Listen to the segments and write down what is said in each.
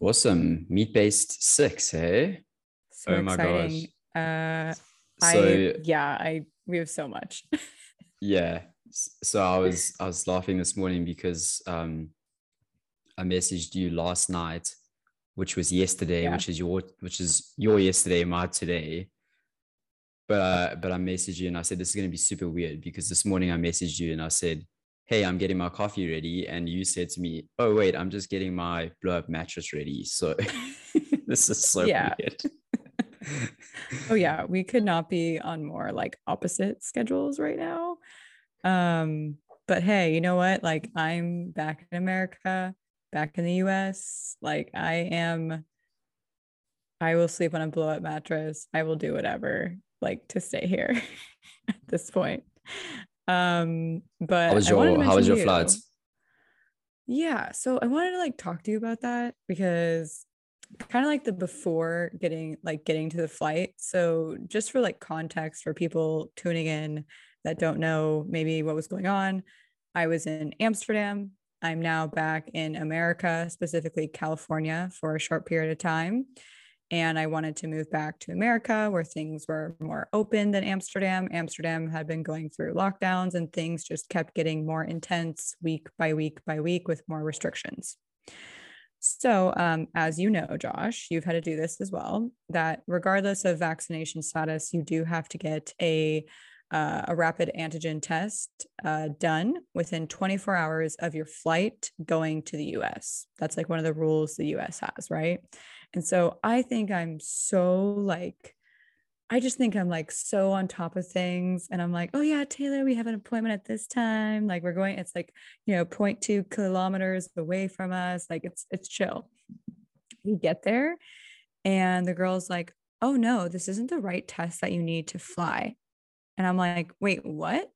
Awesome. Meat based six, hey? So Oh my exciting. Uh So I yeah, I we have so much. yeah. So I was I was laughing this morning because um I messaged you last night, which was yesterday, Yeah. which is your which is your yesterday, my today. But uh, but I messaged you and I said this is gonna be super weird because this morning I messaged you and I said, Hey, I'm getting my coffee ready. And you said to me, Oh wait, I'm just getting my blow up mattress ready. So this is so Yeah. weird. oh yeah, we could not be on more like opposite schedules right now. Um but hey, you know what? Like I'm back in America, back in the US. Like I am I will sleep on a blow up mattress. I will do whatever like to stay here at this point. Um but How was I wanted to your how was your you. flight? Yeah, so I wanted to like talk to you about that because kind of like the before getting like getting to the flight. So just for like context for people tuning in that don't know maybe what was going on, I was in Amsterdam. I'm now back in America, specifically California for a short period of time. And I wanted to move back to America where things were more open than Amsterdam. Amsterdam had been going through lockdowns and things just kept getting more intense week by week by week with more restrictions. So, um, as you know, Josh, you've had to do this as well. That regardless of vaccination status, you do have to get a uh, a rapid antigen test uh, done within 24 hours of your flight going to the U.S. That's like one of the rules the U.S. has, right? And so I think I'm so like. I just think I'm like so on top of things. And I'm like, oh yeah, Taylor, we have an appointment at this time. Like we're going, it's like, you know, 0.2 kilometers away from us. Like it's it's chill. We get there and the girl's like, oh no, this isn't the right test that you need to fly. And I'm like, wait, what?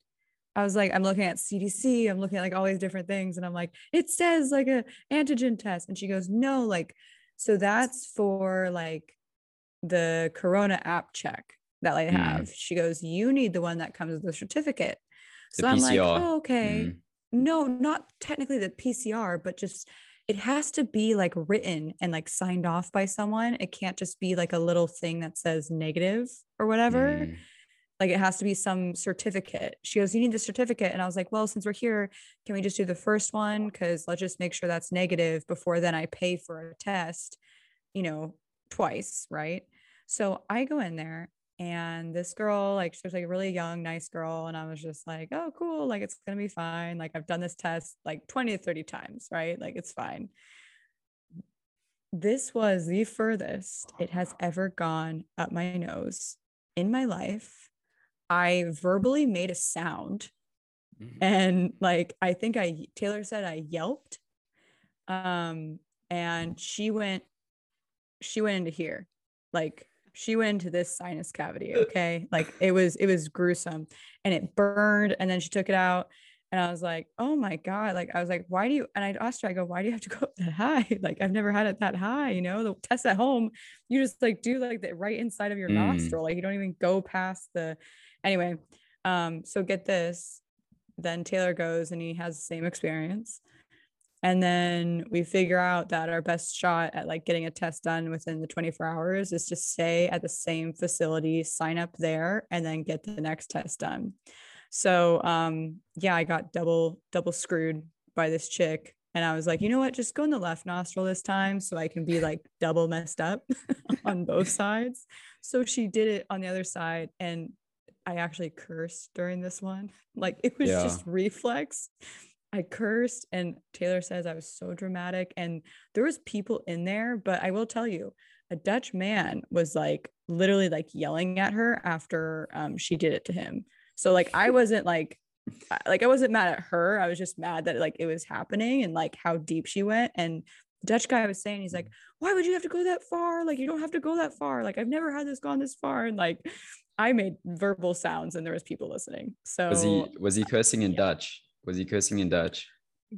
I was like, I'm looking at CDC, I'm looking at like all these different things. And I'm like, it says like a antigen test. And she goes, no, like, so that's for like the Corona app check that I Mm. have. She goes, You need the one that comes with the certificate. The So I'm like, Oh, okay. Mm. No, not technically the PCR, but just it has to be like written and like signed off by someone. It can't just be like a little thing that says negative or whatever. Mm. Like it has to be some certificate. She goes, You need the certificate. And I was like, Well, since we're here, can we just do the first one? Because let's just make sure that's negative before then I pay for a test, you know, twice. Right. So I go in there and this girl, like, she was like a really young, nice girl. And I was just like, Oh, cool. Like, it's to be fine. Like, I've done this test like 20 to 30 times. Right. Like, it's fine. This was the furthest it has ever gone up my nose in my life. I verbally made a sound Mm. and like I think I Taylor said I yelped. Um and she went she went into here. Like she went into this sinus cavity, okay? Like it was it was gruesome and it burned and then she took it out and I was like, "Oh my god." Like I was like, "Why do you?" And I asked her I go, "Why do you have to go up that high? Like I've never had it that high, you know? The test at home, you just like do like the right inside of your Mm. nostril. Like you don't even go past the anyway. Um so get this then Taylor goes and he has the same experience. And then we figure out that our best shot at like getting a test done within the 24 hours is to stay at the same facility, sign up there, and then get the next test done. So um yeah, I got double double screwed by this chick. And I was like, you know what? Just go in the left nostril this time so I can be like double messed up on both sides. So she did it on the other side. And I actually cursed during this one. Like it was Yeah. just reflex. I cursed and Taylor says I was so dramatic and there was people in there, but I will tell you, a Dutch man was like literally like yelling at her after um, she did it to him. So like I wasn't like like I wasn't mad at her. I was just mad that like it was happening and like how deep she went. And Dutch guy was saying, he's like, why would you have to go that far? Like you don't have to go that far. Like I've never had this gone this far. And like I made verbal sounds and there was people listening. So Was he was he cursing in yeah. Dutch? Was he cursing in Dutch?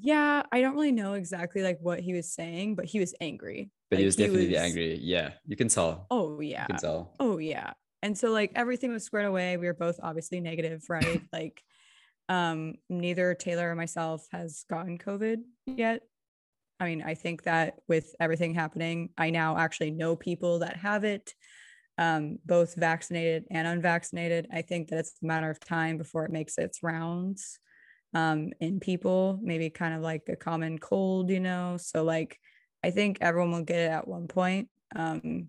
yeah, I don't really know exactly like what he was saying, but he was angry. But he was definitely angry. Yeah, you can tell. Oh yeah. You can tell. Oh yeah. And so like everything was squared away. We were both obviously negative, right? like um neither Taylor or myself has gotten COVID yet. I mean, I think that with everything happening, I now actually know people that have it, um, both vaccinated and unvaccinated. I think that it's a matter of time before it makes its rounds um, in people, maybe kind of like a common cold, you know? So, like, I think everyone will get it at one point. Um,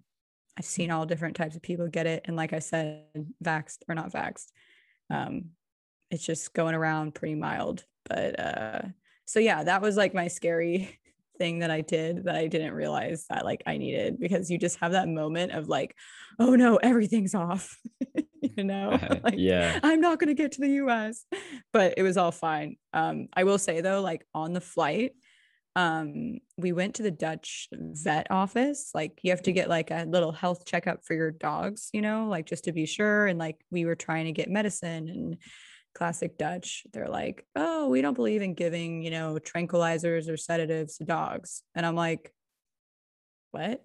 I've seen all different types of people get it. And like I said, vaxxed or not vaxxed. Um, it's just going around pretty mild. But uh, so yeah, that was like my scary thing that I did that I didn't realize that like I needed because you just have that moment of like, oh no, everything's off. you know, like, yeah, I'm not gonna get to the US. But it was all fine. Um, I will say though, like on the flight, um we went to the dutch vet office like you have to get like a little health checkup for your dogs you know like just to be sure and like we were trying to get medicine and classic dutch. They're like oh we don't believe in giving you know tranquilizers or sedatives to dogs. And i'm like what?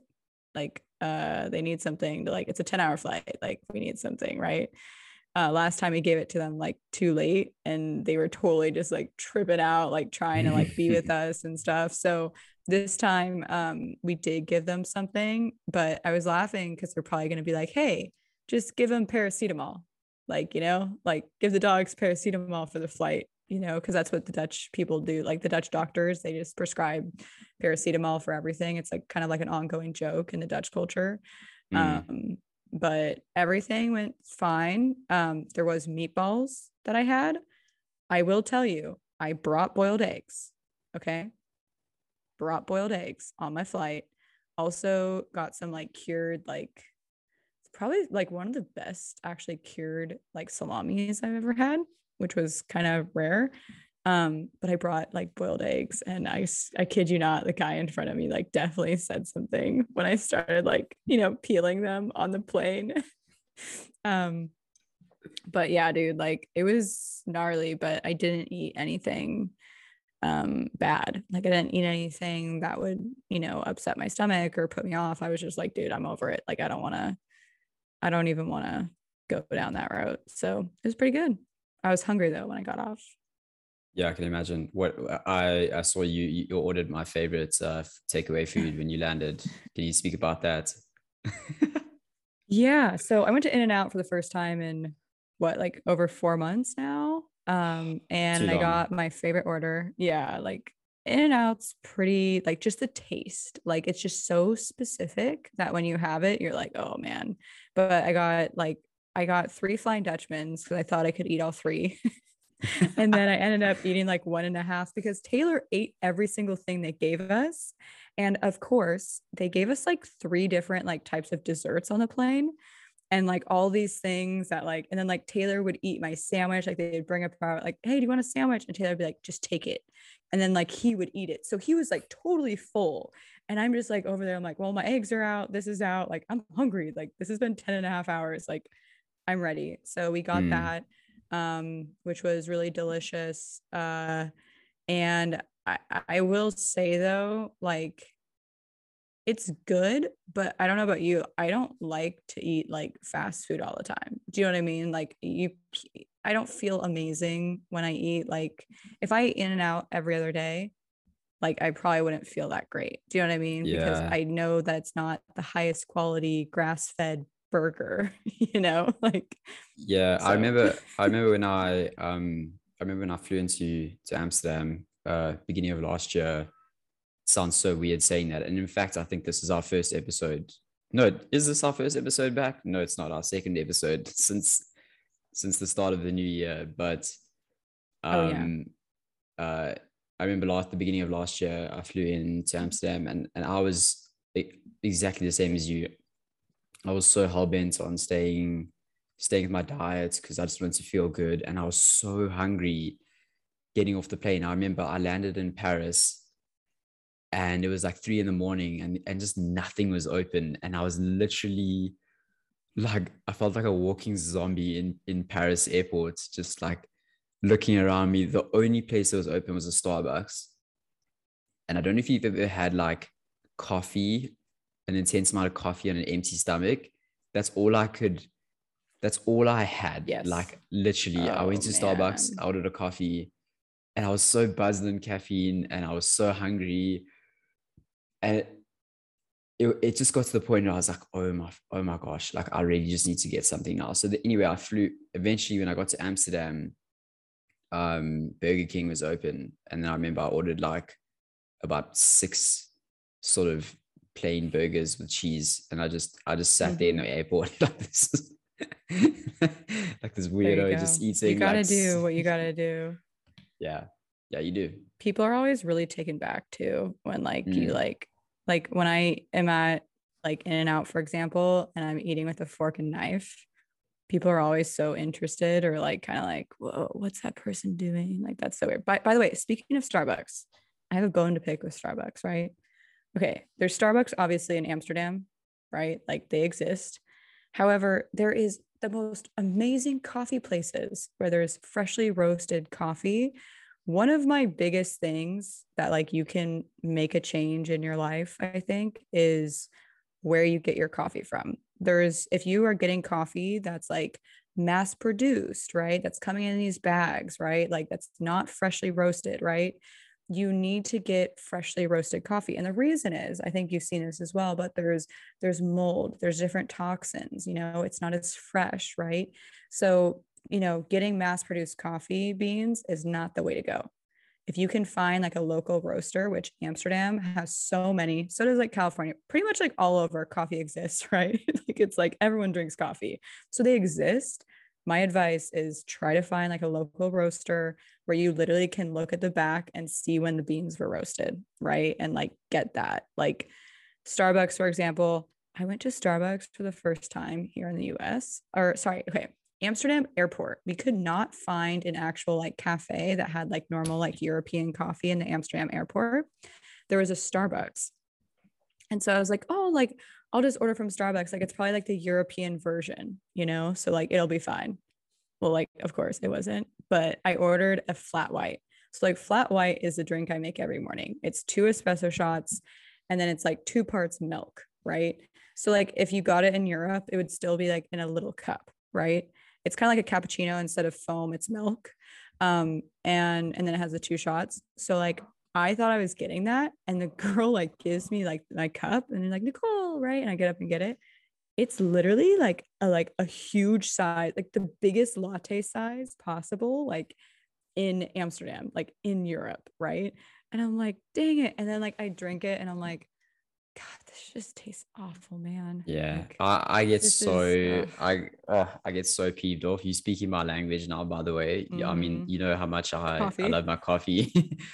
Like uh they need something to like it's a 10 hour flight like we need something right? Uh, last time we gave it to them like too late and they were totally just like tripping out like trying to like be with us and stuff. So this time um we did give them something but i was laughing because they're probably going to be like hey just give them paracetamol like you know like give the dogs paracetamol for the flight you know because that's what the dutch people do like the dutch doctors they just prescribe paracetamol for everything it's like kind of like an ongoing joke in the dutch culture mm. um but everything went fine. Um, there was meatballs that I had. I will tell you, I brought boiled eggs. Okay. Brought boiled eggs on my flight. Also got some like cured, like probably like one of the best actually cured like salamis I've ever had, which was kind of rare. Um, but I brought like boiled eggs and I I kid you not, the guy in front of me like definitely said something when I started like, you know, peeling them on the plane. um but yeah, dude, like it was gnarly, but I didn't eat anything um bad. Like I didn't eat anything that would, you know, upset my stomach or put me off. I was just like, dude, I'm over it. Like I don't want to I don't even want to go down that route. So, it was pretty good. I was hungry though when I got off. Yeah, I can imagine. What I I saw you you ordered my favorite uh, takeaway food when you landed. Can you speak about that? yeah, so I went to In and Out for the first time in what like over four months now. Um, and I got my favorite order. Yeah, like In and Out's pretty like just the taste. Like it's just so specific that when you have it, you're like, oh man. But I got like I got three Flying Dutchmans because I thought I could eat all three. and then I ended up eating like one and a half because Taylor ate every single thing they gave us. And of course, they gave us like three different like types of desserts on the plane and like all these things that like and then like Taylor would eat my sandwich like they'd bring up like hey do you want a sandwich and Taylor would be like just take it and then like he would eat it so he was like totally full and I'm just like over there I'm like well my eggs are out this is out like I'm hungry like this has been 10 and a half hours like I'm ready so we got mm. that um, which was really delicious. Uh, and I, I will say though, like it's good, but I don't know about you. I don't like to eat like fast food all the time. Do you know what I mean? Like you, I don't feel amazing when I eat. Like if I eat in and out every other day, like I probably wouldn't feel that great. Do you know what I mean? Yeah. Because I know that it's not the highest quality grass fed burger, you know, like yeah, so. I remember I remember when I um I remember when I flew into to Amsterdam uh beginning of last year. Sounds so weird saying that. And in fact, I think this is our first episode. No, is this our first episode back? No, it's not our second episode since since the start of the new year. But um oh, yeah. Um, uh I remember last the beginning of last year, I flew into Amsterdam and, and I was exactly the same as you. I was so hell bent on staying staying with my diet because I just wanted to feel good. And I was so hungry getting off the plane. I remember I landed in Paris and it was like three in the morning and, and just nothing was open. And I was literally like, I felt like a walking zombie in, in Paris airport, just like looking around me. The only place that was open was a Starbucks. And I don't know if you've ever had like coffee an intense amount of coffee on an empty stomach. That's all I could. That's all I had. Yes. Like literally, oh, I went to oh, man. Starbucks, I ordered a coffee, and I was so buzzed on caffeine, and I was so hungry. And it, it, just got to the point where I was like, oh my, oh my gosh, like I really just need to get something now. So the, anyway, I flew eventually when I got to Amsterdam, um, Burger King was open. And then I remember I ordered like about six sort of plain burgers with cheese. And I just, I just sat mm-hmm. there in the airport like this, like this weirdo just eating. You gotta like, do what you gotta do. Yeah. Yeah, you do. People are always really taken back too when like mm. you like like when I am at like in and out, for example, and I'm eating with a fork and knife, people are always so interested or like kind of like, whoa, what's that person doing? Like that's so weird. By, by the way, speaking of Starbucks, I have a bone to pick with Starbucks, right? Okay, there's Starbucks obviously in Amsterdam, right? Like they exist. However, there is the most amazing coffee places where there's freshly roasted coffee one of my biggest things that like you can make a change in your life i think is where you get your coffee from. There's if you are getting coffee that's like mass produced right that's coming in these bags right like that's not freshly roasted right you need to get freshly roasted coffee. And the reason is i think you've seen this as well but there's there's mold there's different toxins you know it's not as fresh right? So you know, getting mass produced coffee beans is not the way to go. If you can find like a local roaster, which Amsterdam has so many, so does like California, pretty much like all over coffee exists, right? like it's like everyone drinks coffee. So they exist. My advice is try to find like a local roaster where you literally can look at the back and see when the beans were roasted, right? And like get that. Like Starbucks, for example, I went to Starbucks for the first time here in the US, or sorry, okay, Amsterdam airport, we could not find an actual like cafe that had like normal like European coffee in the Amsterdam airport. There was a Starbucks. And so I was like, oh, like I'll just order from Starbucks. Like it's probably like the European version, you know? So like it'll be fine. Well, like, of course it wasn't, but I ordered a flat white. So like flat white is the drink I make every morning. It's two espresso shots and then it's like two parts milk, right? So like if you got it in Europe, it would still be like in a little cup, right? It's kind of like a cappuccino instead of foam it's milk um and and then it has the two shots. So like i thought i was getting that and the girl like gives me like my cup and they're like nicole right? And i get up and get it. It's literally like a like a huge size like the biggest latte size possible like in amsterdam like in europe right? And i'm like dang it. And then like i drink it and i'm like God, this just tastes awful, man. Yeah, like, I, I get so is, uh, I uh, I get so peeved off. You speaking my language now, by the way. Mm-hmm. Yeah, I mean, mm-hmm. you know how much I I love my coffee.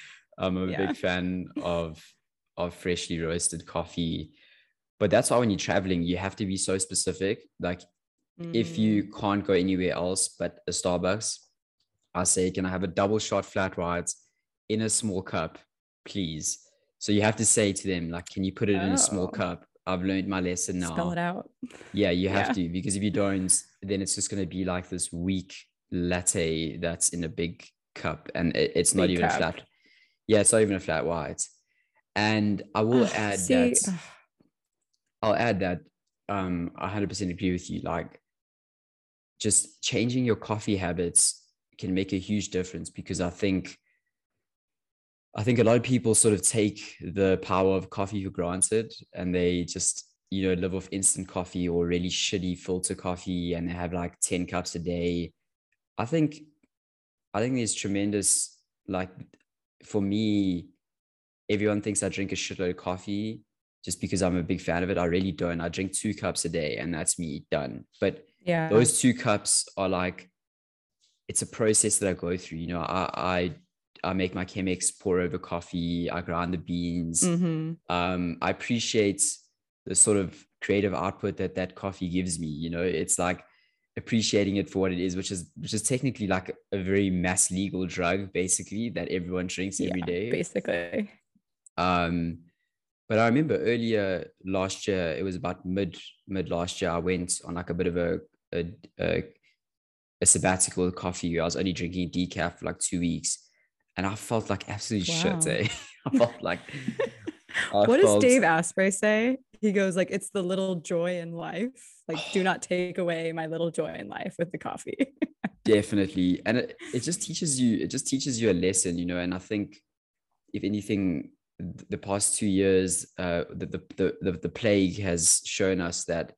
I'm a yeah. big fan of of freshly roasted coffee, but that's why when you're traveling, you have to be so specific. Like, mm-hmm. if you mm. can't go anywhere else but a Starbucks, I say, can I have a double shot flat white in a small cup, please? So you have to say to them, like, can you put it oh. in a small oh. cup? I've learned my lesson now. Spell it out. Yeah, you have yeah. to because if you don't, then it's just going to be like this weak latte that's in a big cup, and it, it's big not even cup. a flat. Yeah, it's not even a flat white. And I will uh, add see, that. Uh, I'll add that. Um, I 100% agree with you. Like, just changing your coffee habits can make a huge difference because I think I think a lot of people sort of take the power of coffee for granted and they just, you know, live off instant coffee or really shitty filter coffee and they have like 10 cups a day. I think, I think there's tremendous, like for me, everyone thinks I drink a shitload of coffee just because I'm a big fan of it. I really don't. I drink two cups a day and that's me done. But yeah, those two cups are like, it's a process that I go through. You know, I, I I make my Chemex pour over coffee. I grind the beans. Mm-hmm. Um, I appreciate the sort of creative output that that coffee gives me. You know, it's like appreciating it for what it is, which is which is technically like a very mass legal drug, basically that everyone drinks every yeah, day. Basically. Um, but I remember earlier last year, it was about mid mid last year. I went on like a bit of a a, a, a sabbatical coffee. I was only drinking decaf for like two weeks and I felt like absolute wow. shit. Eh? I felt like. I what felt... does Dave Asprey say? He goes like, "It's the little joy in life. Like, do not take away my little joy in life with the coffee." Definitely, and it, it just teaches you. It just teaches you a lesson, you know. And I think, if anything, the past two years, uh, the, the, the, the plague has shown us that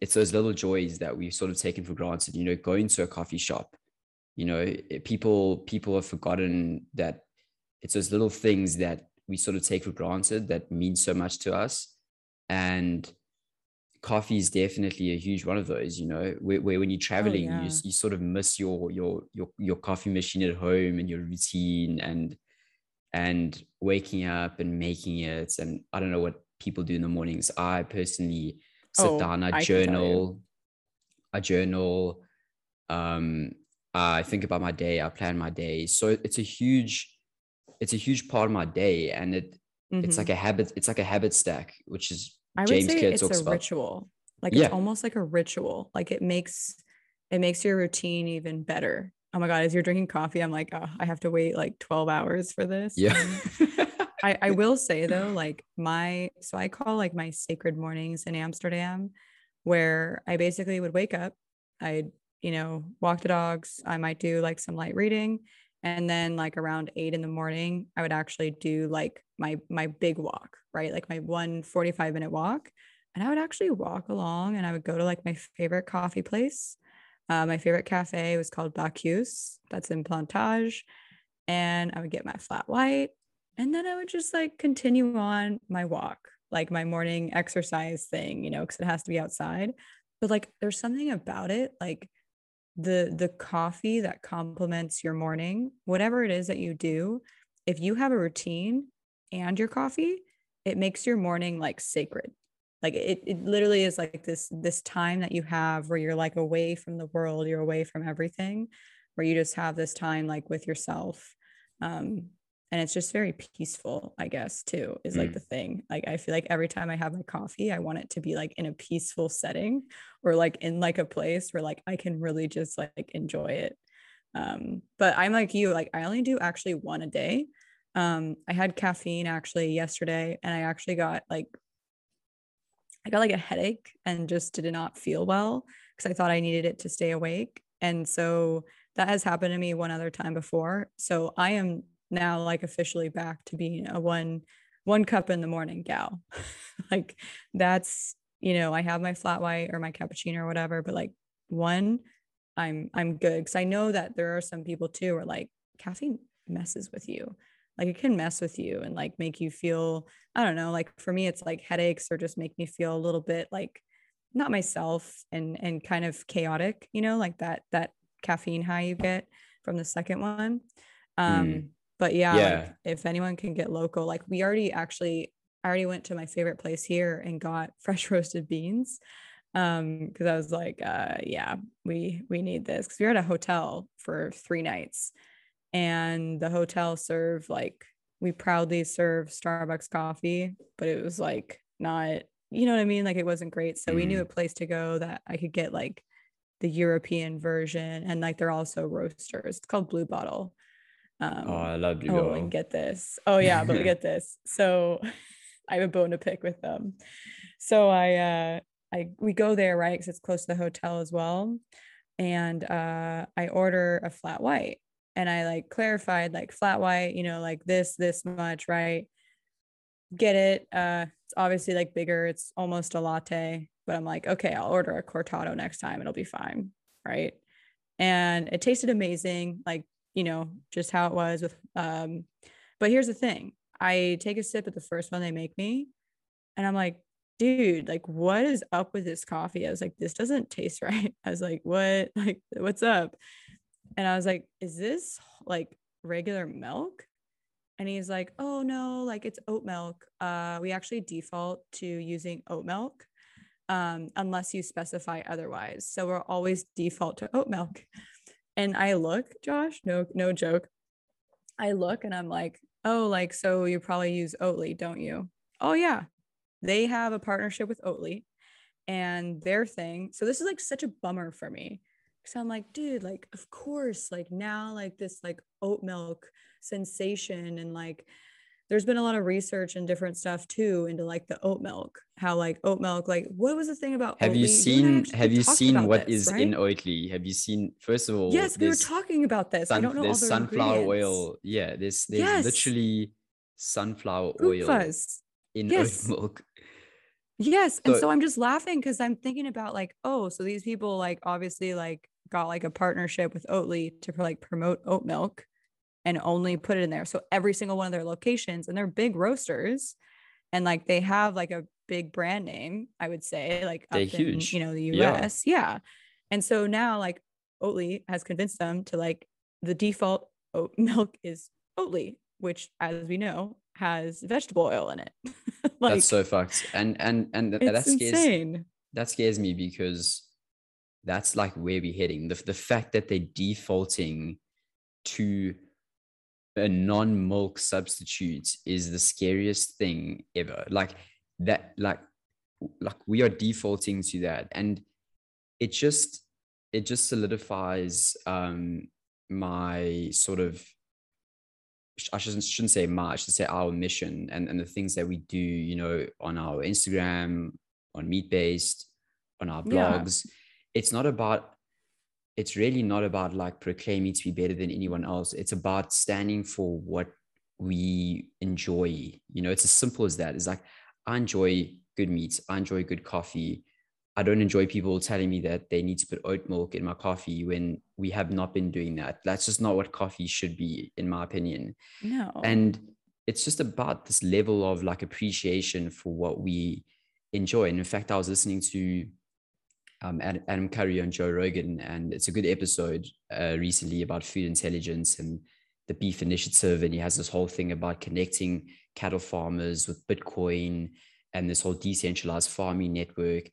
it's those little joys that we've sort of taken for granted, you know, going to a coffee shop, you know, people, people have forgotten that it's those little things that we sort of take for granted that mean so much to us. And coffee is definitely a huge one of those, you know, where, where when you're oh, traveling, oh, yeah. you, you sort of miss your, your, your, your coffee machine at home and your routine and, and waking up and making it. And I don't know what people do in the mornings. I personally sit oh, down, I, I journal, I journal. Um, I think about my day, I plan my day. So it's a huge, it's a huge part of my day. And it mm-hmm. it's like a habit, it's like a habit stack, which is I James would say Kidd it's a about. ritual. Like yeah. it's almost like a ritual. Like it makes it makes your routine even better oh my god as you're drinking coffee i'm like oh, i have to wait like 12 hours for this yeah I, I will say though like my so i call like my sacred mornings in amsterdam where i basically would wake up i'd you know walk the dogs i might do like some light reading and then like around eight in the morning i would actually do like my my big walk right like my one 45 minute walk and i would actually walk along and i would go to like my favorite coffee place uh, my favorite cafe was called Bacchus. That's in Plantage. And I would get my flat white. And then I would just like continue on my walk, like my morning exercise thing, you know, because it has to be outside. But like there's something about it, like the the coffee that complements your morning, whatever it is that you do, if you have a routine and your coffee, it makes your morning like sacred. Like it, it literally is like this this time that you have where you're like away from the world you're away from everything where you just have this time like with yourself. Um and it's just very peaceful i guess too is like mm. the thing like i feel like every time i have my coffee i want it to be like in a peaceful setting or like in like a place where like i can really just like enjoy it um but i'm like you like i only do actually one a day um i had caffeine actually yesterday and i actually got like I got like a headache and just did not feel well because I thought I needed it to stay awake. And so that has happened to me one other time before. So I am now like officially back to being a one one cup in the morning gal. like that's, you know, I have my flat white or my cappuccino or whatever, but like one I'm I'm good cuz I know that there are some people too where like caffeine messes with you like it can mess with you and like make you feel i don't know like for me it's like headaches or just make me feel a little bit like not myself and and kind of chaotic you know like that that caffeine high you get from the second one um mm. But yeah, yeah. Like if anyone can get local like we already actually i already went to my favorite place here and got fresh roasted beans um because i was like uh yeah we we need this because we were at a hotel for three nights and the hotel served like we proudly serve Starbucks coffee, but it was like not, you know what I mean? Like it wasn't great. So mm. we knew mm. a place to go that I could get like the European version and like they're also roasters. It's called Blue Bottle. Um, oh, I love you. oh, and get this. Oh yeah, but we get this. So I have a bone to pick with them. So I uh I we go there, right? Because it's close to the hotel as well. And uh I order a flat white and I like clarified like flat white, you know, like this, this much, right? Get it. Uh, it's obviously like bigger. It's almost a latte, but I'm like, okay, I'll order a cortado next time. It'll be fine, right? And it tasted amazing, like you know, just how it was with. Um, but here's the thing: I take a sip at the first one they make me, and I'm like, dude, like, what is up with this coffee? I was like, this doesn't taste right. I was like, what? Like, what's up? And I was like, is this like regular milk? And he's like, oh no, like it's oat milk. Uh, we actually default to using oat milk um, unless you specify otherwise. So we're always default to oat milk. And I look, Josh, no, no joke. I look and I'm like, oh, like, so you probably use Oatly, don't you? Oh, yeah. They have a partnership with Oatly and their thing. So this is like such a bummer for me so I'm like, dude, like, of course, like now, like this like oat milk sensation and like there's been a lot of research and different stuff too into like the oat milk how like oat milk like what was the thing about have you seen have you seen what this, is right? in oatly have you seen first of all yes we were talking about this sun, i don't know there's sunflower oil yeah there's there's yes. literally sunflower oil fuzz. in Yes. oat milk. Yes. And So- so I'm just laughing because I'm thinking about like, oh, so these people like obviously like got like a partnership with Oatly to like promote oat milk and only put it in there. So every single one of their locations and they're big roasters and like they have like a big brand name, I would say, like They're up huge. in, you know, the Yeah. US. Yeah. And so now like Oatly has convinced them to like the default oat milk is Oatly, which as we know has vegetable oil in it. like That's so fucked. And and and th- that scares insane. that scares me because that's like where we're heading. The the fact that they're defaulting to a non-milk substitute is the scariest thing ever. Like that, like like we are defaulting to that. And it just it just solidifies um my sort of I shouldn't, shouldn't say my, I should say our mission and, and the things that we do, you know, on our Instagram, on Meat Based, on our Yeah. blogs. It's not about, it's really not about like proclaiming to be better than anyone else. It's about standing for what we enjoy. You know, it's as simple as that. It's like, I enjoy good meat. I enjoy good coffee. I don't enjoy people telling me that they need to put oat milk in my coffee when we have not been doing that. That's just not what coffee should be, in my opinion. No. And it's just about this level of like appreciation for what we enjoy. And in fact, I was listening to um, Ad- Adam Curry on Joe Rogan, and it's a good episode uh, recently about food intelligence and the beef initiative. And he has this whole thing about connecting cattle farmers with Bitcoin and this whole decentralized farming network.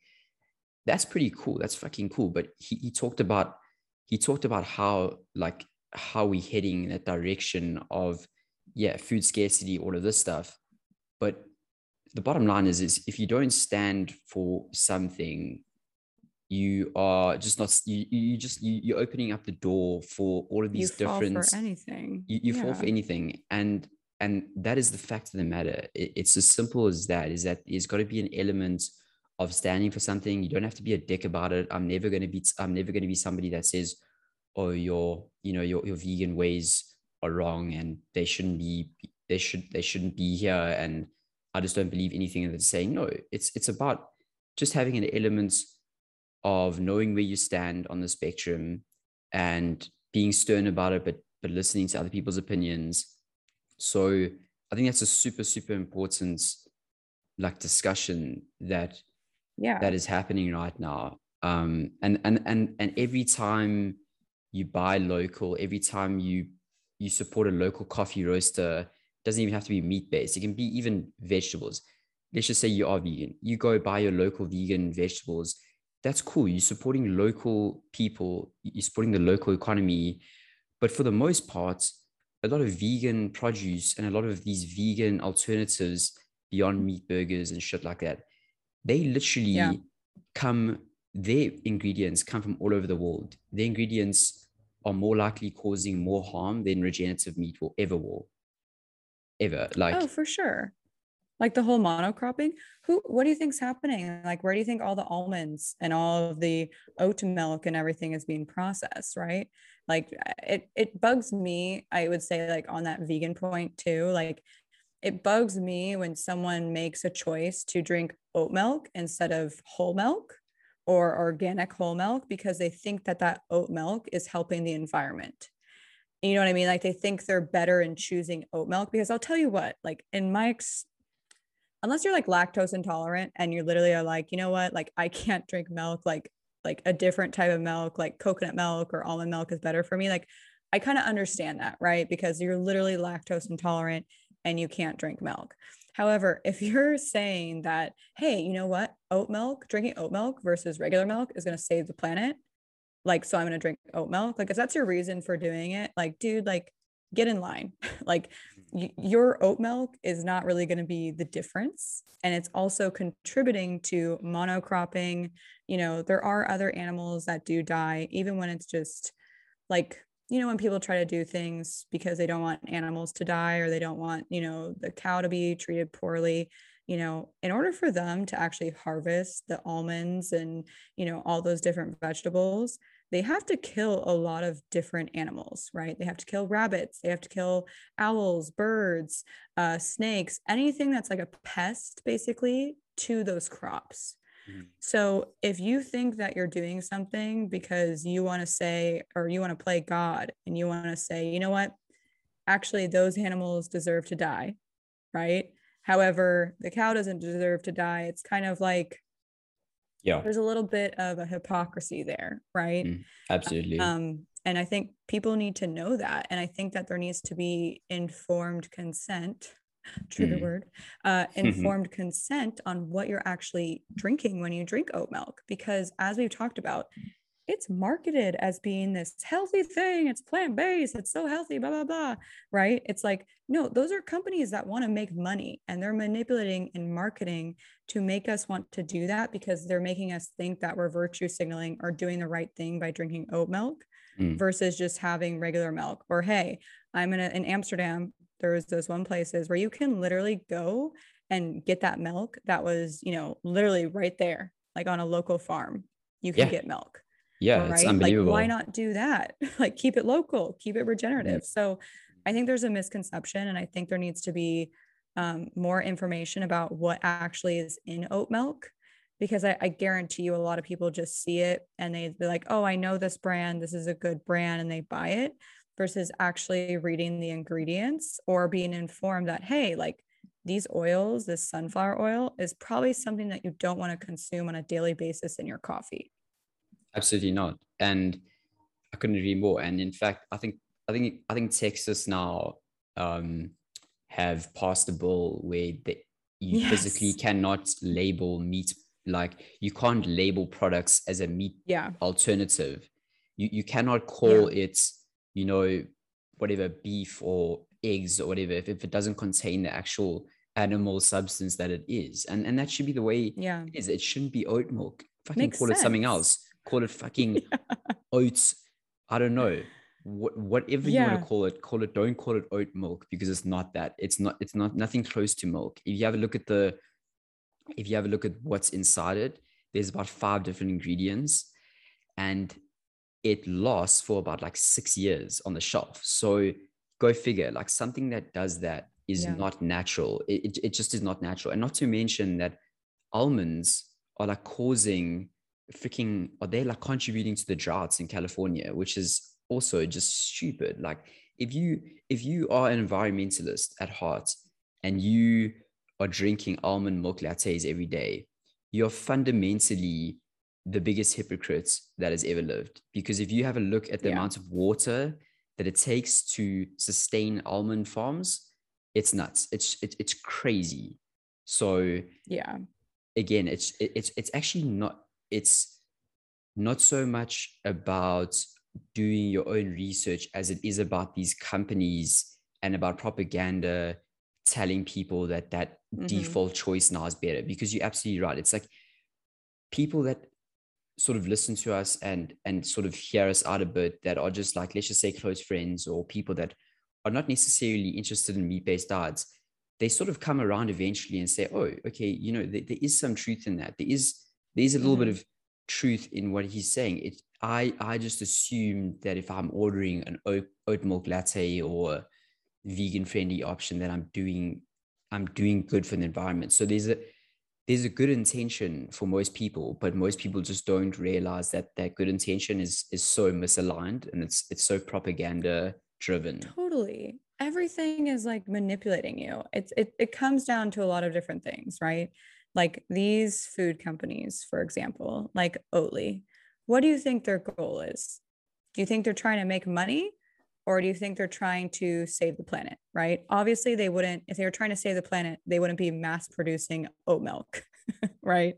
That's pretty cool. That's fucking cool. But he, he talked about he talked about how like how we heading in that direction of yeah food scarcity all of this stuff but the bottom line is is if you don't stand for something you are just not you you just you, you're opening up the door for all of these you these fall different for anything. you, you fall for anything and and that is the fact of the matter. It- it's as simple as that is that there's got to be an element of standing for something. You don't have to be a dick about it. I'm never going to be i'm never going to be somebody that says oh your you know your, your vegan ways are wrong and they shouldn't be they should they shouldn't be here and i just don't believe anything that they're saying. No it's it's about just having an element of knowing where you stand on the spectrum and being stern about it but but listening to other people's opinions. So i think that's a super super important like discussion that Yeah. that is happening right now. Um and and and and every time you buy local every time you you support a local coffee roaster doesn't even have to be meat based. It can be even vegetables. Let's just say you are vegan. You go buy your local vegan vegetables that's cool. You're supporting local people. You're supporting the local economy. But for the most part a lot of vegan produce and a lot of these vegan alternatives beyond meat burgers and shit like that they literally Yeah. come their ingredients come from all over the world. Their ingredients are more likely causing more harm than regenerative meat will ever will ever. Like oh, for sure. Like the whole monocropping. Who what do you think's happening? Like where do you think all the almonds and all of the oat milk and everything is being processed, right? Like uh, it it bugs me, I would say like on that vegan point too. Like it bugs me when someone makes a choice to drink oat milk instead of whole milk or organic whole milk because they think that that oat milk is helping the environment you know what I mean? Like they think they're better in choosing oat milk because I'll tell you what, like in my ex, unless you're like lactose intolerant and you literally are like, you know what, like I can't drink milk, like like a different type of milk, like coconut milk or almond milk is better for me. Like I kind of understand that, right? Because you're literally lactose intolerant and you can't drink milk. However, if you're saying that, hey, you know what, oat milk, drinking oat milk versus regular milk is going to save the planet, like so i'm going to drink oat milk like if that's your reason for doing it like dude like get in line like your oat milk is not really going to be the difference and it's also contributing to monocropping. You know there are other animals that do die even when it's just like you know when people try to do things because they don't want animals to die or they don't want you know the cow to be treated poorly. You know in order for them to actually harvest the almonds and you know all those different vegetables they have to kill a lot of different animals, right? They have to kill rabbits, they have to kill owls, birds, uh, snakes, anything that's like a pest basically to those crops. Mm-hmm. So if you think that you're doing something because you want to say, or you want to play God and you want to say, you know what, actually, those animals deserve to die, right? However, the cow doesn't deserve to die. It's kind of like, yeah, there's a little bit of a hypocrisy there, right? Mm, absolutely. Um, and I think people need to know that. And I think that there needs to be informed consent trigger mm. word, uh, informed consent on what you're actually drinking when you drink oat milk. Because as we've talked about, it's marketed as being this healthy thing. It's plant based. It's so healthy, blah, blah, blah. Right. It's like, no, those are companies that want to make money and they're manipulating and marketing to make us want to do that because they're making us think that we're virtue signaling or doing the right thing by drinking oat milk mm. versus just having regular milk. Or, hey, I'm in, a, in Amsterdam there's those one places where you can literally go and get that milk that was, you know, literally right there, like on a local farm. You can yeah. get milk. Yeah, right? it's unbelievable. Like, why not do that? like, keep it local, keep it regenerative. Mm-hmm. So, I think there's a misconception, and I think there needs to be um, more information about what actually is in oat milk because I, I, guarantee you a lot of people just see it and they be like, oh, I know this brand. This is a good brand. And they buy it versus actually reading the ingredients or being informed that, hey, like these oils, this sunflower oil is probably something that you don't want to consume on a daily basis in your coffee. Absolutely not. And I couldn't agree more. And in fact, I think I think I think Texas now um, have passed a bill where they, you yes. physically cannot label meat like you can't label products as a meat yeah. alternative. You you cannot call yeah. it you know, whatever beef or eggs or whatever, if, if it doesn't contain the actual animal substance that it is. And and that should be the way yeah. it is. It shouldn't be oat milk. Fucking Makes call sense. it something else. Call it fucking yeah. oats. I don't know. What, whatever yeah. you want to call it, call it. Don't call it oat milk because it's not that. It's not. It's not nothing close to milk. If you have a look at the, if you have a look at what's inside it, there's about five different ingredients, and it lasts for about like six years on the shelf. So go figure, like something that does that is yeah. not natural. It, it, it, just is not natural. And not to mention that almonds are like causing freaking, are they like contributing to the droughts in California, which is also just stupid. Like if you, if you are an environmentalist at heart and you are drinking almond milk lattes every day, you're fundamentally the biggest hypocrite that has ever lived. Because if you have a look at the yeah. amount of water that it takes to sustain almond farms, it's nuts. It's it, it's crazy. So yeah, again, it's it, it's it's actually not it's not so much about doing your own research as it is about these companies and about propaganda telling people that that mm-hmm. default choice now is better. Because you're absolutely right. It's like people that sort of listen to us and and sort of hear us out a bit that are just like let's just say close friends or people that are not necessarily interested in meat-based diets they sort of come around eventually and say oh okay you know there, there is some truth in that. There is there is a little mm-hmm. bit of truth in what he's saying it i i just assumed that if i'm ordering an oat, oat milk latte or vegan friendly option that i'm doing i'm doing good for the environment so there's a there's a good intention for most people, but most people just don't realize that that good intention is is so misaligned and it's it's so propaganda driven. Totally. Everything is like manipulating you. It's it it comes down to a lot of different things, right? Like these food companies, for example, like Oatly. What do you think their goal is? Do you think they're trying to make money or do you think they're trying to save the planet right obviously they wouldn't if they were trying to save the planet they wouldn't be mass producing oat milk right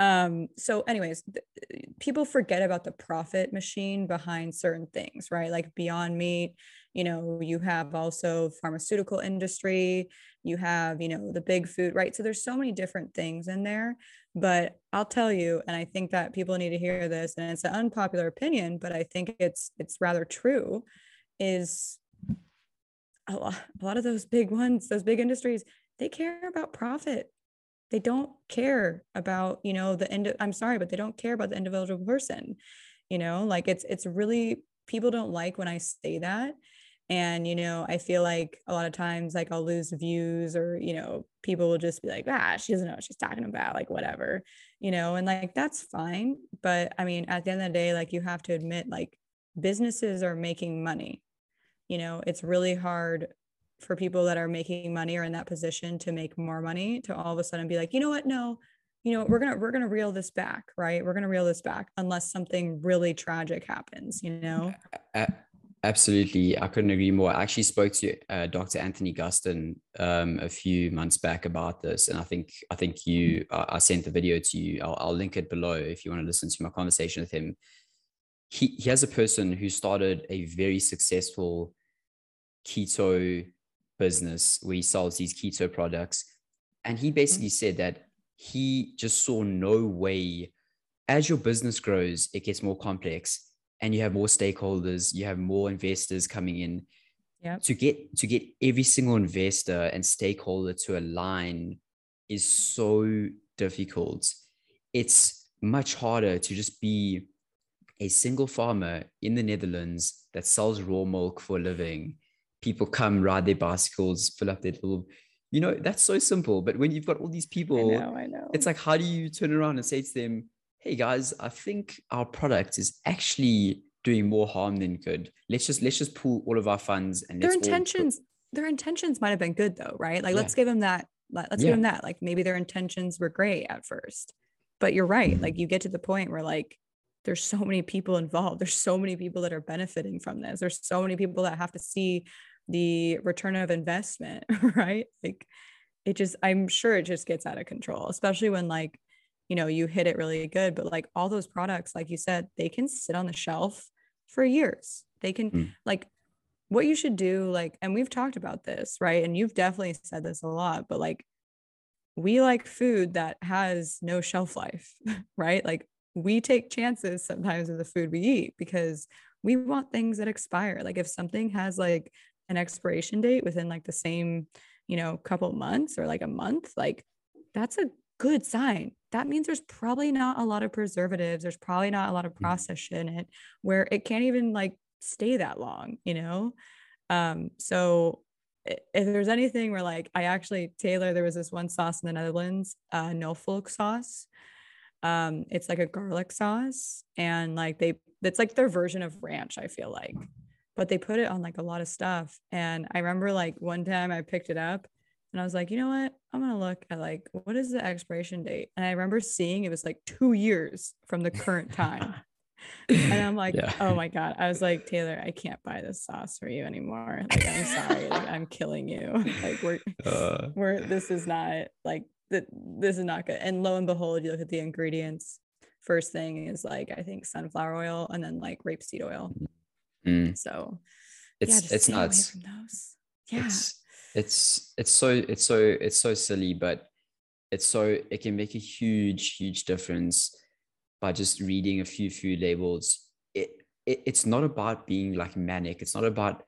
um so anyways th- people forget about the profit machine behind certain things right? Like beyond meat you know you have also pharmaceutical industry you have you know the big food right? So there's so many different things in there. But i'll tell you and i think that people need to hear this and it's an unpopular opinion but i think it's it's rather true is a lot, a lot of those big ones, those big industries, they care about profit. They don't care about, you know, the end. I'm sorry, but they don't care about the individual person. you know like it's it's really people don't like when i say that and you know i feel like a lot of times like i'll lose views or you know people will just be like ah she doesn't know what she's talking about like whatever you know and like that's fine but i mean at the end of the day like you have to admit like businesses are making money you know it's really hard for people that are making money or in that position to make more money to all of a sudden be like you know what? No. You know we're gonna we're gonna reel this back right? We're gonna reel this back unless something really tragic happens you know? Absolutely. I couldn't agree more. I actually spoke to uh, dr anthony gustin um, a few months back about this and i think i think you uh, i sent the video to you. I'll, I'll link it below if you want to listen to my conversation with him. He, he has a person who started a very successful keto business where he sells these keto products. And he basically said that he just saw no way as your business grows, it gets more complex and you have more stakeholders, you have more investors coming in. Yeah. To get to get every single investor and stakeholder to align is so difficult. It's much harder to just be a single farmer in the Netherlands that sells raw milk for a living people come ride their bicycles, fill up their little, you know, that's so simple. But when you've got all these people, I know, I know. it's like, how do you turn around and say to them, hey guys, I think our product is actually doing more harm than good. Let's just let's just pull all of our funds and their intentions, their intentions might have been good though, right? Like yeah. let's give them that. Let's yeah. give them that. Like maybe their intentions were great at first. But you're right. Like you get to the point where like there's so many people involved. There's so many people that are benefiting from this. There's so many people that have to see the return of investment, right? Like it just, I'm sure it just gets out of control, especially when like, you know, you hit it really good. But like all those products, like you said, they can sit on the shelf for years. They can, mm. like, what you should do, like, and we've talked about this, right? And you've definitely said this a lot, but like, we like food that has no shelf life, right? Like, we take chances sometimes with the food we eat because we want things that expire. Like, if something has like an expiration date within like the same, you know, couple months or like a month, like that's a good sign. That means there's probably not a lot of preservatives. There's probably not a lot of mm. process in it where it can't even like stay that long, you know? Um, so if there's anything where like I actually Taylor, there was this one sauce in the Netherlands, uh Knoflook sauce. Um, it's like a garlic sauce, and like they it's like their version of ranch, I feel like but they put it on like a lot of stuff. And I remember like one time I picked it up and I was like, you know what? I'm gonna look at like what is the expiration date? And I remember seeing it was like two years from the current time. and I'm like, yeah. oh my God. I was like, Taylor, I can't buy this sauce for you anymore. Like, I'm sorry. like, I'm killing you. Like, we're, uh, we're, this is not like, that. this is not good. And lo and behold, you look at the ingredients. First thing is like, I think sunflower oil and then like rapeseed oil. Mm. So it's yeah, it's nuts. Yeah. It's, it's it's so it's so it's so silly, but it's so it can make a huge, huge difference by just reading a few food labels. It, it it's not about being like manic. It's not about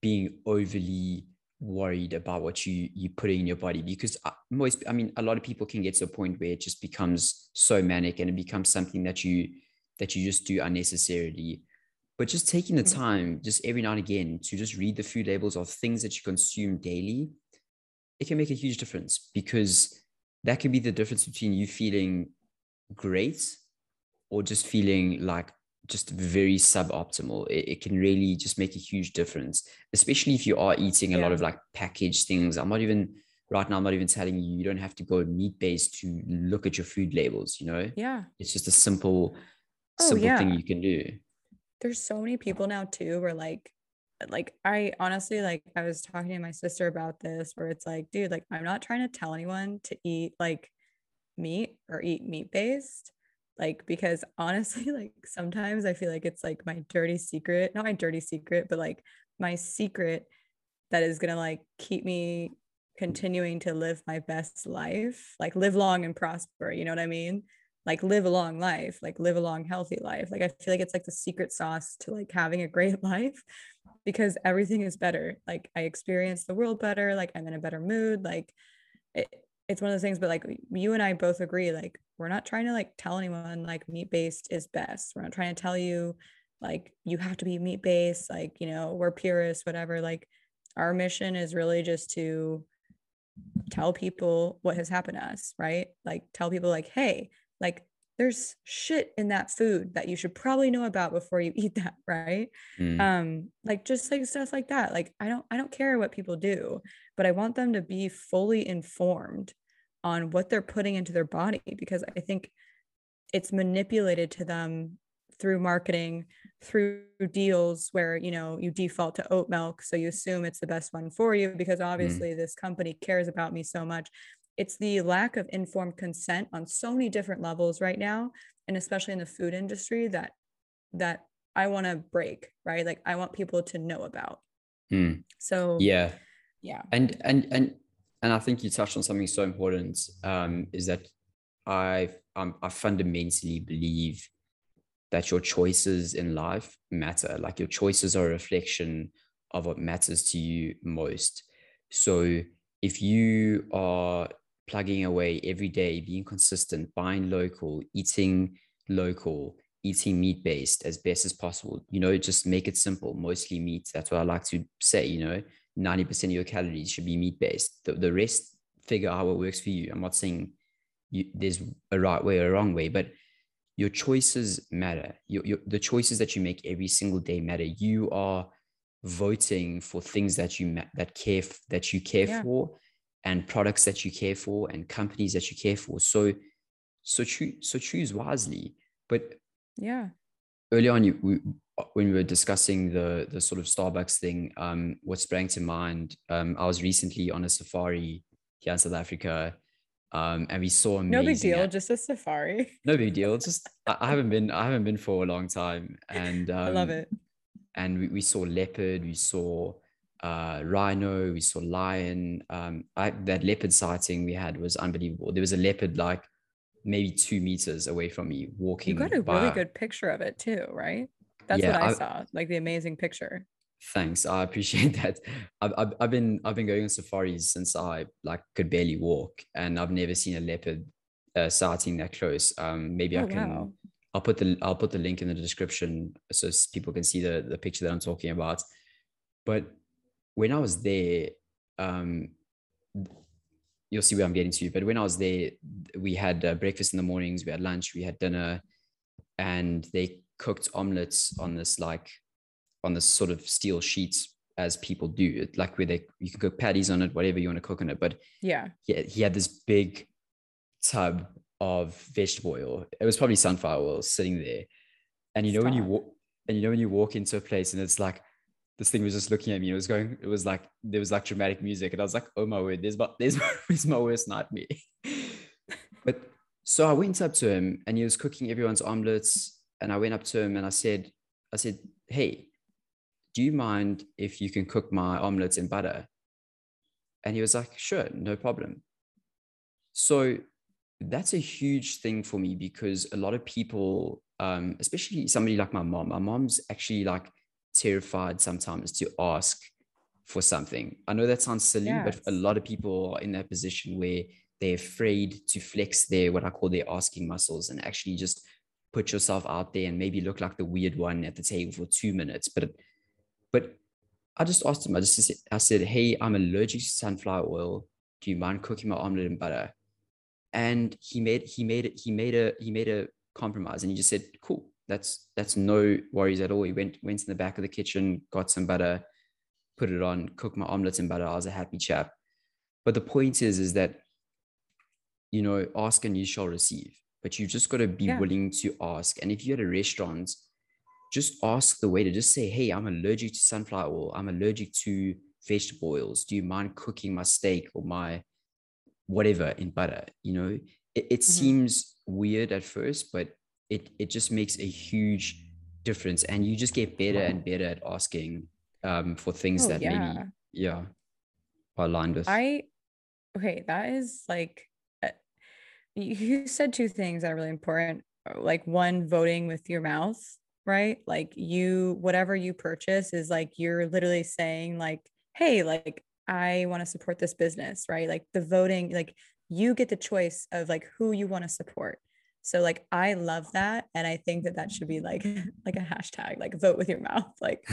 being overly worried about what you you put in your body because uh, most i mean a lot of people can get to a point where it just becomes so manic and it becomes something that you that you just do unnecessarily but just taking the mm-hmm. time just every now and again to just read the food labels of things that you consume daily it can make a huge difference because that can be the difference between you feeling great or just feeling like just very suboptimal it, it can really just make a huge difference especially if you are eating a yeah. lot of like packaged things i'm not even right now i'm not even telling you you don't have to go meat based to look at your food labels you know yeah it's just a simple oh, simple yeah. thing you can do there's so many people now too where like uh, like I honestly like I was talking to my sister about this where it's like dude like I'm not trying to tell anyone to eat like meat or eat meat based like because honestly like sometimes I feel like it's like my dirty secret not my dirty secret but like my secret that is going to like keep me continuing to live my best life like live long and prosper you know what I mean like live a long life like live a long healthy life like i feel like it's like the secret sauce to like having a great life because everything is better like i experience the world better like i'm in a better mood like it, it's one of those things, but like you and I both agree, like we're not trying to like tell anyone like meat based is best. We're not trying to tell you like you have to be meat based, like, you know, we're purists, whatever. Like our mission is really just to tell people what has happened to us, right? Like tell people like, hey, like there's shit in that food that you should probably know about before you eat that right mm. um like just like stuff like that like i don't i don't care what people do but i want them to be fully informed on what they're putting into their body because i think it's manipulated to them through marketing through deals where you know you default to oat milk so you assume it's the best one for you because mm. obviously mm. this company cares about me so much it's the lack of informed consent on so many different levels right now and especially in the food industry that that i want to break right? Like i want people to know about. Mm. so yeah. yeah. And and and and i think you touched on something so important um is that i um, i fundamentally believe that your choices in life matter. Like your choices are a reflection of what matters to you most. So if you are plugging away every day, being consistent, buying local, eating local, eating meat based as best as possible. You know, just make it simple, mostly meat. That's what I like to say. You know, 90% of your calories should be meat based. The, the rest, figure out what works for you. I'm not saying you, there's a right way or a wrong way, but your choices matter. Your, your, the choices that you make every single day matter. You are voting for things that you that care that you care yeah. for and products that you care for and companies that you care for. So, so choose, so choose wisely. But yeah, early on, you, we, when we were discussing the the sort of Starbucks thing, um, what sprang to mind, um, I was recently on a safari here in South Africa, um, and we saw no big deal, at- just a safari. No big deal. Just I, I, haven't been I haven't been for a long time, and um, I love it. And we, we saw leopard, we saw uh, rhino, we saw lion. Um, I, that leopard sighting we had was unbelievable. There was a leopard like maybe two meters away from me walking. You got a by. really good picture of it too, right? That's yeah, what I, I, saw, like the amazing picture. Thanks, I appreciate that. I've, I've, I've been I've been going on safaris since I like could barely walk, and I've never seen a leopard uh, sighting that close. Um, maybe oh, I can. Wow. I'll put the I'll put the link in the description so people can see the the picture that I'm talking about. But when I was there, um, you'll see where I'm getting to. But when I was there, we had uh, breakfast in the mornings, we had lunch, we had dinner, and they cooked omelets on this like on this sort of steel sheets as people do, like where they you can cook patties on it, whatever you want to cook on it. But yeah, yeah, he had this big tub of vegetable oil. It was probably sunflower oil sitting there, and you know Stop. when you walk and you know when you walk into a place and it's like this thing was just looking at me. It was going, it was like, there was like dramatic music. And I was like, oh my word, there's my, there's my, there's my worst nightmare. but so I went up to him and he was cooking everyone's omelets. And I went up to him and I said, I said, hey, do you mind if you can cook my omelets in butter? And he was like, sure, no problem. So that's a huge thing for me because a lot of people, um, especially somebody like my mom, my mom's actually like terrified sometimes to ask for something. I know that sounds silly, yes. but a lot of people are in that position where they're afraid to flex their what I call their asking muscles and actually just put yourself out there and maybe look like the weird one at the table for two minutes. But but I just asked him, I just said, I said, hey, I'm allergic to sunflower oil. Do you mind cooking my omelet in butter? And he made he made it, he made a he made a compromise and he just said, cool, that's that's no worries at all. He went went in the back of the kitchen, got some butter, put it on, cooked my omelets in butter. I was a happy chap. But the point is, is that you know, ask and you shall receive. But you just got to be yeah. willing to ask. And if you're at a restaurant, just ask the waiter. Just say, "Hey, I'm allergic to sunflower oil. I'm allergic to vegetable oils. Do you mind cooking my steak or my whatever in butter?" You know, it, it mm-hmm. seems weird at first, but it it just makes a huge difference. And you just get better and better at asking um, for things oh, that yeah. maybe yeah are aligned with. I okay that is like uh, you said two things that are really important. Like one voting with your mouth right? Like you whatever you purchase is like you're literally saying like hey like i want to support this business right? Like the voting like you get the choice of like who you want to support. So like I love that, and I think that that should be like like a hashtag, like vote with your mouth. Like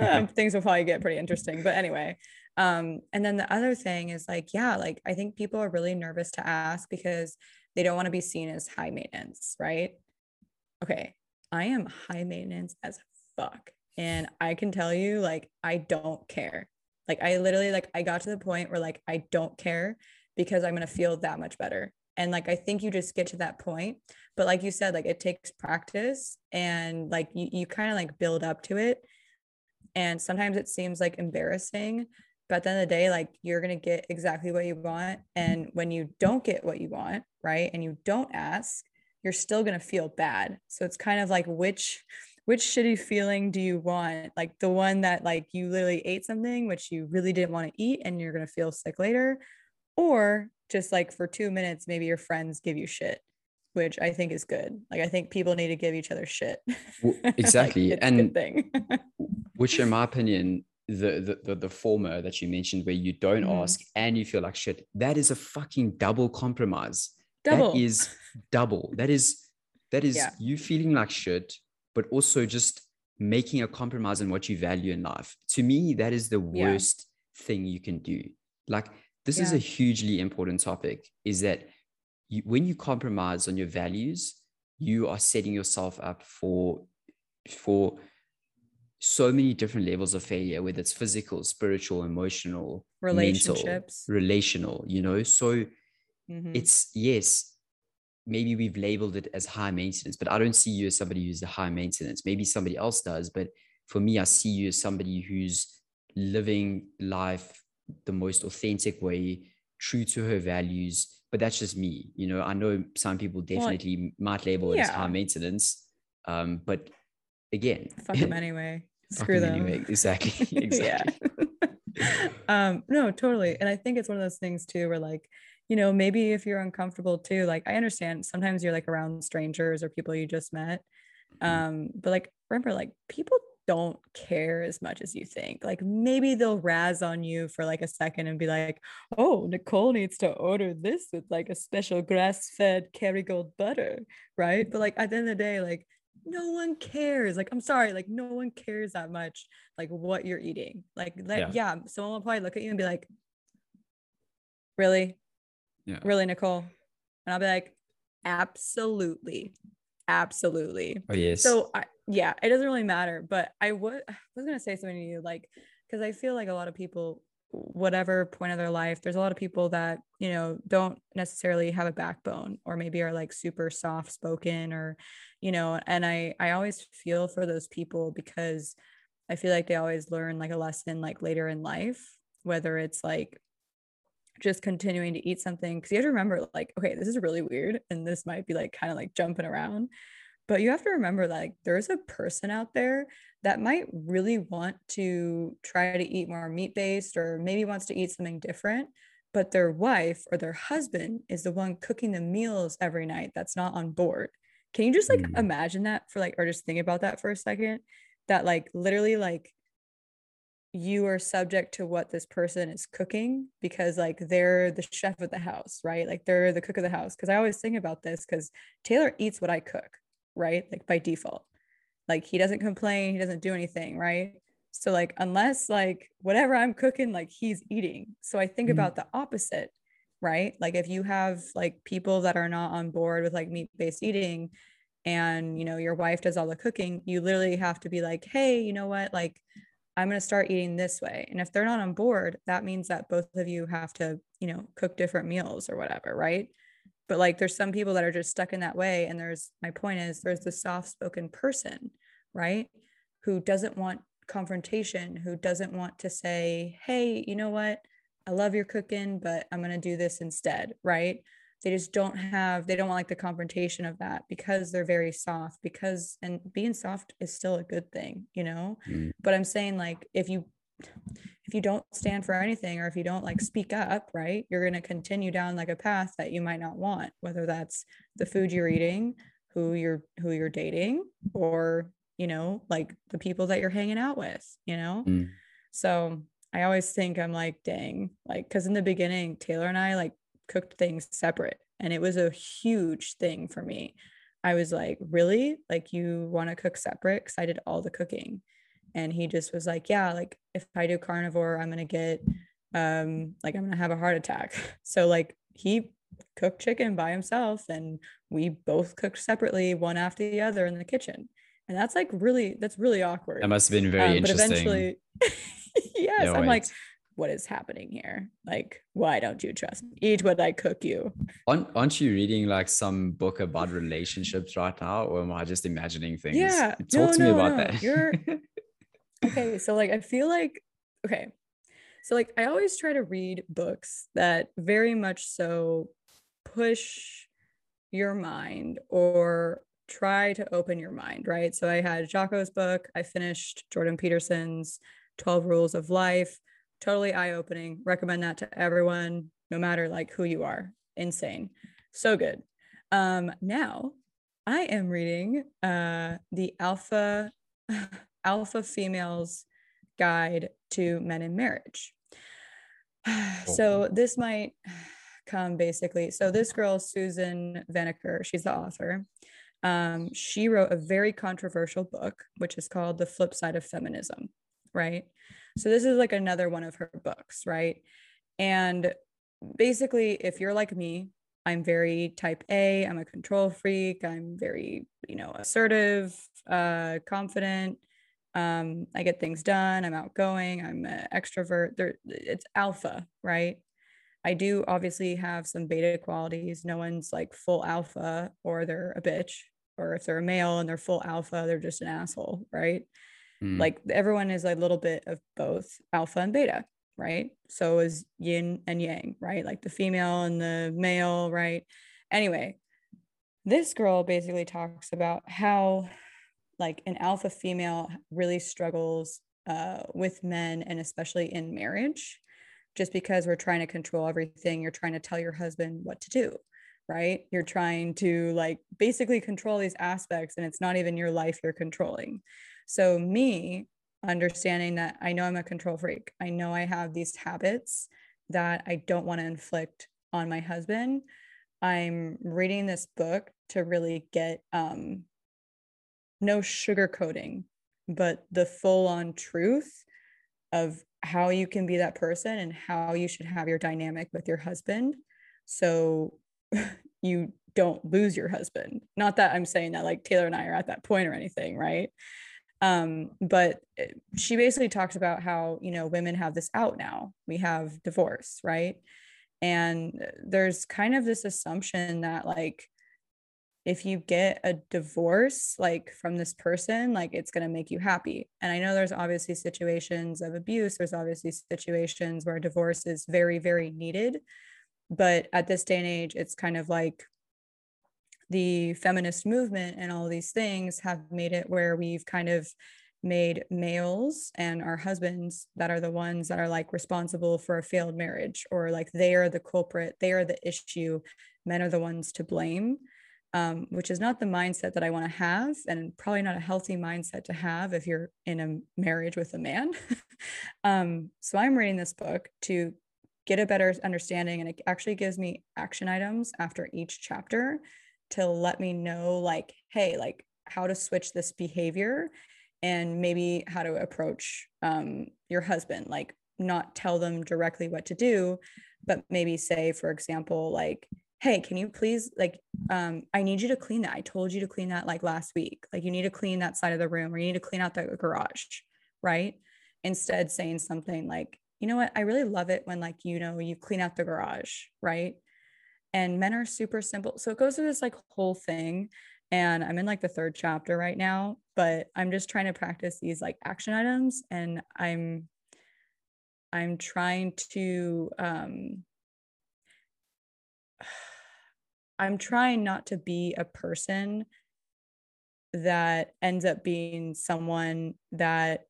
um, things will probably get pretty interesting, but anyway. Um, and then the other thing is like, yeah, like I think people are really nervous to ask because they don't want to be seen as high maintenance, right? Okay, I am high maintenance as fuck, and I can tell you, like, I don't care. Like I literally like I got to the point where like I don't care because I'm gonna feel that much better and like i think you just get to that point but like you said like it takes practice and like you, you kind of like build up to it. And sometimes it seems like embarrassing but at the end of the day like you're going to get exactly what you want. And when you don't get what you want right and you don't ask you're still going to feel bad. So it's kind of like which which shitty feeling do you want? Like the one that like you literally ate something which you really didn't want to eat and you're going to feel sick later or just like for two minutes, maybe your friends give you shit, which I think is good. Like I think people need to give each other shit. Well, exactly. like, and thing. which in my opinion, the, the, the the former that you mentioned where you don't mm. ask and you feel like shit, that is a fucking double compromise. Double. That is double. That is that is yeah. you feeling like shit, but also just making a compromise on what you value in life. To me, that is the worst yeah. thing you can do. Like this yeah. is a hugely important topic is that you, when you compromise on your values you are setting yourself up for for so many different levels of failure whether it's physical spiritual emotional relationships mental, relational you know so mm-hmm. it's yes maybe we've labeled it as high maintenance but i don't see you as somebody who's a high maintenance maybe somebody else does but for me i see you as somebody who's living life the most authentic way, true to her values. But that's just me. You know, I know some people definitely well, might label it as high maintenance. Um, but again, fuck them anyway. Screw them. Anyway. Exactly. Exactly. um, no, totally. And I think it's one of those things too where like, you know, maybe if you're uncomfortable too, like I understand sometimes you're like around strangers or people you just met. Mm-hmm. Um, but like remember, like people don't care as much as you think. Like maybe they'll razz on you for like a second and be like, oh, Nicole needs to order this with like a special grass fed Kerrygold butter. Right. But like at the end of the day, like no one cares. Like, I'm sorry, like no one cares that much, like what you're eating. Like, like yeah. yeah, someone will probably look at you and be like, really? Yeah. Really, Nicole? And I'll be like, absolutely. Absolutely. Oh, yes. So I, yeah, it doesn't really matter. But I would I was gonna say something to you, like, because I feel like a lot of people, whatever point of their life, there's a lot of people that, you know, don't necessarily have a backbone or maybe are like super soft spoken or, you know, and I I always feel for those people because I feel like they always learn like a lesson like later in life, whether it's like just continuing to eat something because you have to remember like okay this is really weird and this might be like kind of like jumping around but you have to remember like there's a person out there that might really want to try to eat more meat based or maybe wants to eat something different but their wife or their husband is the one cooking the meals every night that's not on board. Can you just like mm. imagine that for like or just think about that for a second? That like literally like you are subject to what this person is cooking because like they're the chef of the house right? Like they're the cook of the house. Because i always think about this because taylor eats what i cook right? Like by default. Like he doesn't complain, he doesn't do anything, right? So like unless like whatever I'm cooking, like he's eating. So I think mm-hmm. about the opposite, right? Like if you have like people that are not on board with like meat-based eating and you know your wife does all the cooking, you literally have to be like, hey, you know what? Like I'm going to start eating this way. And if they're not on board, that means that both of you have to, you know, cook different meals or whatever, right? But like there's some people that are just stuck in that way and there's my point is there's the soft spoken person right? Who doesn't want confrontation who doesn't want to say hey you know what? I love your cooking but i'm going to do this instead right? They just don't have they don't want like the confrontation of that because they're very soft because and being soft is still a good thing you know? Mm. but i'm saying like if you if you don't stand for anything or if you don't like speak up, right, you're going to continue down like a path that you might not want, whether that's the food you're eating, who you're who you're dating or, you know, like the people that you're hanging out with, you know? Mm. So, I always think I'm like, dang, like cuz in the beginning Taylor and I like cooked things separate. And it was a huge thing for me. I was like, really? Like, you want to cook separate? Because I did all the cooking. And he just was like, yeah, like if I do carnivore, I'm to get, um, like, I'm to have a heart attack. So, like, he cooked chicken by himself and we both cooked separately, one after the other in the kitchen. And that's like really, that's really awkward. That must have been very um, interesting. But eventually, yes, no, I'm like, what is happening here? Like, why don't you trust me? Eat what I cook you. Aren't, aren't you reading like some book about relationships right now? Or am I just imagining things? Yeah. Talk no, to no, me about no. that. You're okay. So, like, I feel like, okay. So, like, I always try to read books that very much so push your mind or try to open your mind, right? So, I had Jocko's book, I finished Jordan Peterson's 12 Rules of Life totally eye-opening recommend that to everyone no matter like who you are insane so good um now i am reading uh the alpha alpha females guide to men in marriage so this might come basically so this girl Suzanne Venker she's the author um, she wrote a very controversial book which is called the flip side of feminism right so this is like another one of her books, right? And basically, if you're like me, I'm very type A, I'm a control freak, I'm very, you know, assertive, uh, confident. Um, I get things done, I'm outgoing, I'm an extrovert. There, it's alpha, right? I do obviously have some beta qualities. No one's like full alpha or they're a bitch, or if they're a male and they're full alpha, they're just an asshole, right? Mm. Like everyone is a little bit of both alpha and beta, right? So is yin and yang, right? Like the female and the male, right? Anyway, this girl basically talks about how like an alpha female really struggles uh, with men and especially in marriage just because we're trying to control everything. You're trying to tell your husband what to do right? You're trying to like basically control these aspects and it's not even your life you're controlling. So, me understanding that I know I'm a control freak, I know I have these habits that I don't want to inflict on my husband. I'm reading this book to really get um, no sugarcoating, but the full on truth of how you can be that person and how you should have your dynamic with your husband. So you don't lose your husband. Not that I'm saying that like Taylor and I are at that point or anything, right? Um, but eh, she basically talks about how, you know, women have this out now. We have divorce, right? And eh, there's kind of this assumption that, like, if you get a divorce, like from this person, like it's going to make you happy. And I know there's obviously situations of abuse, there's obviously situations where divorce is very, very needed. But at this day and age, it's kind of like the feminist movement and all these things have made it where we've kind of made males and our husbands that are the ones that are like responsible for a failed marriage or like they are the culprit they are the issue men are the ones to blame um, which is not the mindset that i want to have and probably not a healthy mindset to have if you're in a marriage with a man. Um, so i'm reading this book to get a better understanding and it actually gives me action items after each chapter to let me know like hey like how to switch this behavior and maybe how to approach um, your husband like not tell them directly what to do but maybe say for example like hey can you please like um, i need you to clean that i told you to clean that like last week like you need to clean that side of the room or you need to clean out the garage right instead saying something like you know what i really love it when like you know you clean out the garage right and men are super simple. So it goes through this like whole thing. And I'm in like the third chapter right now, but I'm just trying to practice these like action items and I'm I'm trying to um I'm trying not to be a person that ends up being someone that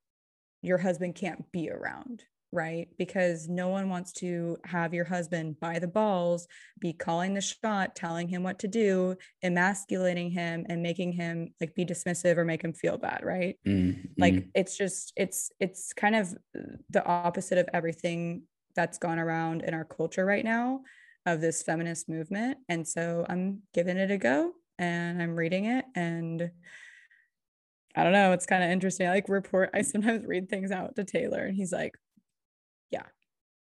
your husband can't be around right? Because no one wants to have your husband by the balls, be calling the shot, telling him what to do, emasculating him and making him like be dismissive or make him feel bad, right? Mm-hmm. Like it's just it's it's kind of the opposite of everything that's gone around in our culture right now. Of this feminist movement. And so I'm giving it a go and I'm reading it and I don't know, it's kind of interesting. I like report I sometimes read things out to Taylor and he's like, Yeah.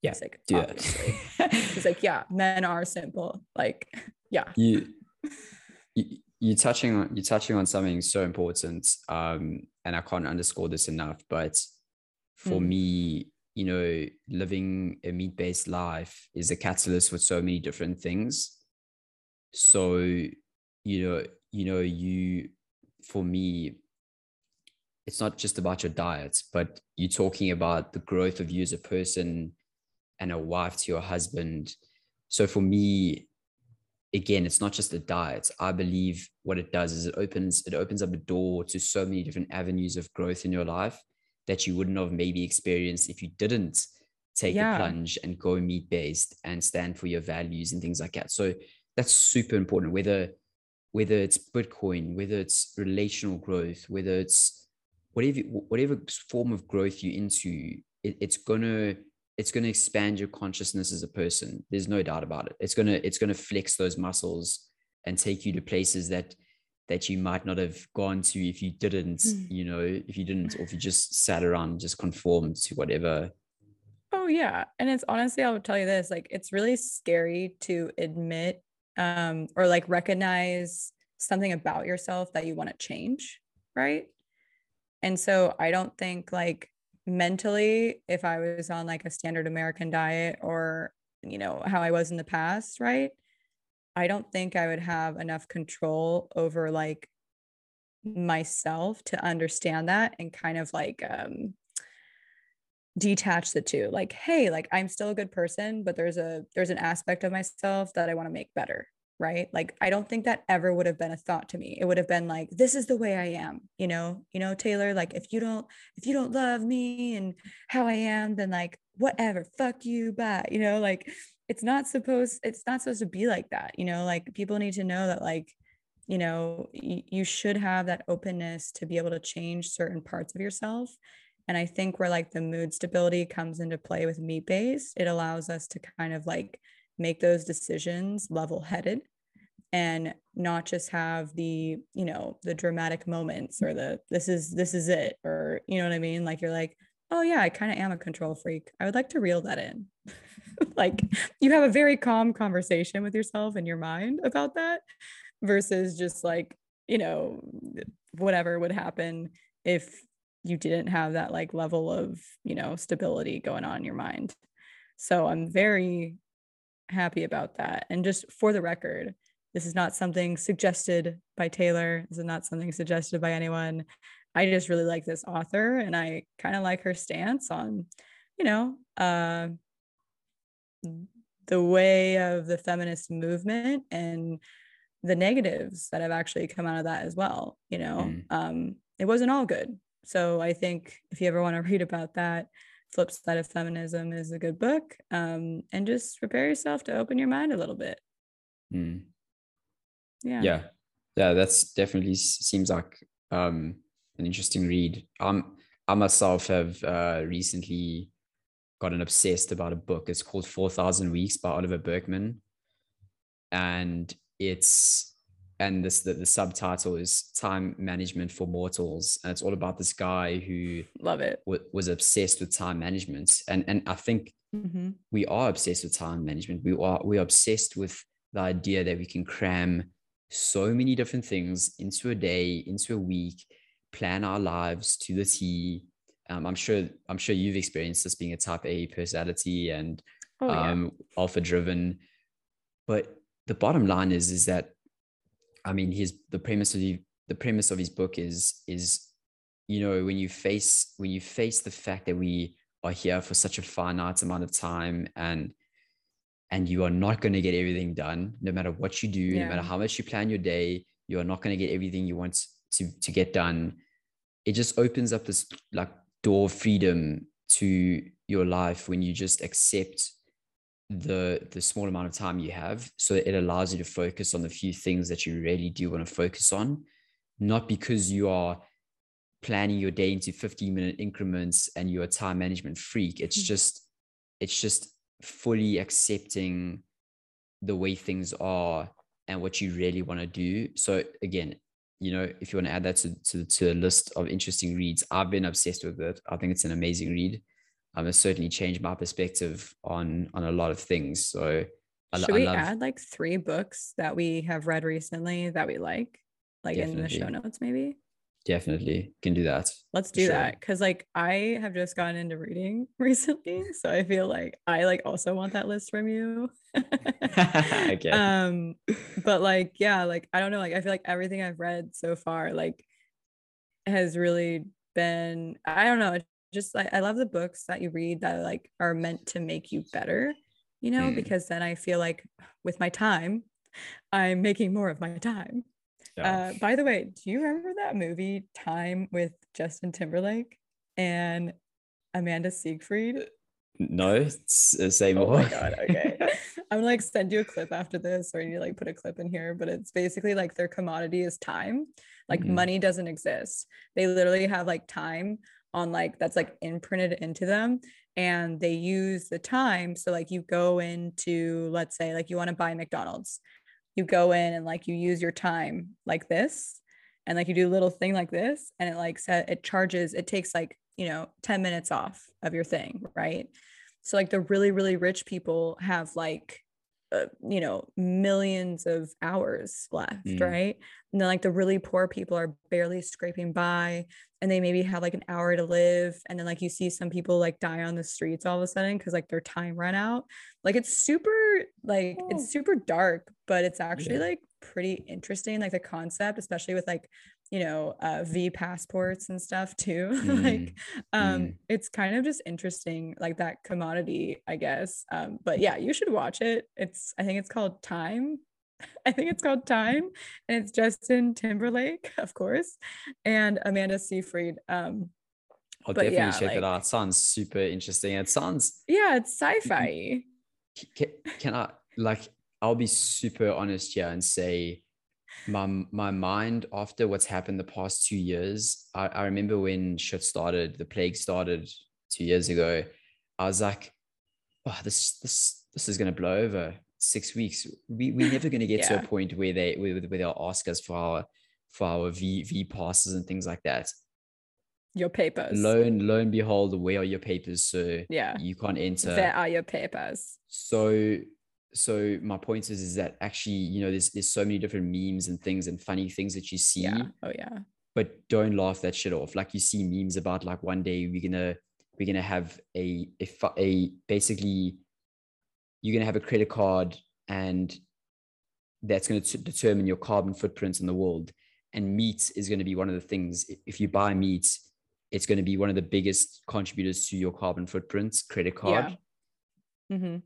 Yeah. He's like, do obviously. he's like, Yeah, men are simple. Like, yeah. You you you're touching on you're touching on something so important. Um, and I can't underscore this enough, but for Mm. me, you know, living a meat-based life is a catalyst for so many different things. So, you know, you know, you for me, it's not just about your diet, but you're talking about the growth of you as a person and a wife to your husband. So for me, again, it's not just a diet. I believe what it does is it opens it opens up a door to so many different avenues of growth in your life that you wouldn't have maybe experienced if you didn't take Yeah. the plunge and go meat based and stand for your values and things like that. So that's super important. Whether whether it's Bitcoin, whether it's relational growth, whether it's whatever whatever form of growth you're into, it, it's gonna it's gonna expand your consciousness as a person. There's no doubt about it. It's gonna it's gonna flex those muscles and take you to places that that you might not have gone to if you didn't, Mm. you know, if you didn't, or if you just sat around and just conformed to whatever. Oh yeah. And it's honestly, I'll tell you this, like it's really scary to admit um or like recognize something about yourself that you want to change, right? And so I don't think like mentally if I was on like a standard American diet or you know how I was in the past, right? I don't think I would have enough control over like myself to understand that and kind of like um detach the two like hey like i'm still a good person but there's a there's an aspect of myself that i want to make better right? Like i don't think that ever would have been a thought to me. It would have been like this is the way i am you know? You know taylor like if you don't if you don't love me and how i am then like whatever fuck you bye you know? Like it's not supposed it's not supposed to be like that you know like people need to know that like you know y- you should have that openness to be able to change certain parts of yourself and I think where like the mood stability comes into play with meat based, it allows us to kind of like make those decisions level headed and not just have the, you know, the dramatic moments or the this is this is it or you know what I mean? Like you're like, oh yeah, I kind of am a control freak. I would like to reel that in. like you have a very calm conversation with yourself and your mind about that versus just like, you know, whatever would happen if you didn't have that like level of you know stability going on in your mind. So i'm very happy about that. And just for the record this is not something suggested by taylor. This is not something suggested by anyone. I just really like this author and i kind of like her stance on you know uh the way of the feminist movement and the negatives that have actually come out of that as well you know Mm. um it wasn't all good so I think if you ever want to read about that, Flip Side of Feminism is a good book. Um, and just prepare yourself to open your mind a little bit. Mm. Yeah. yeah yeah that's definitely seems like um an interesting read um i myself have uh recently gotten obsessed about a book it's called 4000 weeks by oliver burkeman and it's and this the, the subtitle is time management for mortals and it's all about this guy who Love it. w- was obsessed with time management and and i think Mhm. we are obsessed with time management. We are we're obsessed with the idea that we can cram so many different things into a day, into a week, plan our lives to the T. Um, I'm sure I'm sure you've experienced this being a type A personality and Oh, yeah. um, alpha driven. But the bottom line is is that I mean his the premise of the, the premise of his book is is you know when you face when you face the fact that we are here for such a finite amount of time and and you are not going to get everything done no matter what you do no matter how much you plan your day you are not going to get everything you want to to get done it just opens up this like door freedom to your life when you just accept the the small amount of time you have so it allows you to focus on the few things that you really do want to focus on not because you are planning your day into 15 minute increments and you're a time management freak it's Mm. just it's just fully accepting the way things are and what you really want to do. So again, you know, if you want to add that to, to, to a list of interesting reads, I've been obsessed with it. I think it's an amazing read. Um, it's certainly changed my perspective on on a lot of things. So I, should I we love... add like three books that we have read recently that we like, like Definitely. in the show notes, maybe? Definitely can do that let's do sure. that because like i have just gotten into reading recently so i feel like i like also want that list from you okay. um but like yeah like i don't know like i feel like everything i've read so far like has really been i don't know just like i love the books that you read that like are meant to make you better you know mm. because then i feel like with my time i'm making more of my time uh, by the way, do you remember that movie Time with Justin Timberlake and Amanda Seyfried? No, say more. Oh my god, okay. I'm like send you a clip after this, or you like put a clip in here, but it's basically like their commodity is time. Like mm-hmm. money doesn't exist. They literally have like time on like that's like imprinted into them and they use the time so like you go into let's say like you want to buy McDonald's you go in and like you use your time like this and like you do a little thing like this and it like set it charges it takes like you know 10 minutes off of your thing right? So like the really really rich people have like uh, you know millions of hours left mm. right and then like the really poor people are barely scraping by and they maybe have like an hour to live and then like you see some people like die on the streets all of a sudden because like their time ran out like it's super like oh. it's super dark but it's actually yeah. like pretty interesting like the concept especially with like you know uh, v passports and stuff too mm. like um mm. it's kind of just interesting like that commodity i guess um but yeah you should watch it it's i think it's called time I think it's called Time, and it's Justin Timberlake, of course, and Amanda Seyfried. Um, I'll definitely yeah, check like, it out. It sounds super interesting. It sounds yeah, it's sci-fi. Can, can I like? I'll be super honest here and say my my mind after what's happened the past two years. I, I remember when shit started, the plague started two years ago. I was like, oh, this this this is gonna blow over six weeks. We we're never gonna get yeah. to a point where they where, where they'll ask us for our for our V V passes and things like that. Your papers. Lo and lo and behold, where are your papers? So yeah, you can't enter. There are your papers. So so my point is is that actually you know there's there's so many different memes and things and funny things that you see yeah oh yeah. but don't laugh that shit off. Like you see memes about like one day we're gonna we're gonna have a a, a basically you're gonna have a credit card and that's going to determine your carbon footprint in the world. And meat is going to be one of the things. If you buy meat it's going to be one of the biggest contributors to your carbon footprint credit card. Yeah. mm-hmm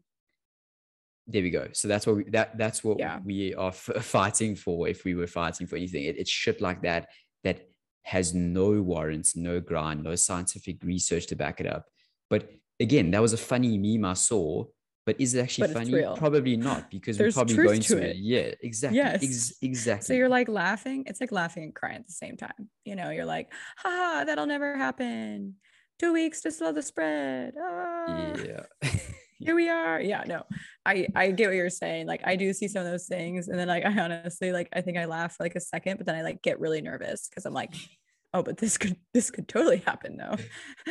there we go. So that's what we, that that's what yeah. we are f- fighting for. If we were fighting for anything, it, it's shit like that that has no warrants, no grind, no scientific research to back it up. But again, that was a funny meme I saw. But is it actually funny? Probably not, because we're probably going to it. it. Yeah, exactly. Yes, Ex- exactly. So you're like laughing. It's like laughing and crying at the same time. You know, you're like, ha, that'll never happen. Two weeks to slow the spread. Ah. Yeah. here we are. Yeah no i i get what you're saying. Like i do see some of those things and then like i honestly like i think i laugh for like a second but then i like get really nervous because i'm like oh but this could this could totally happen though.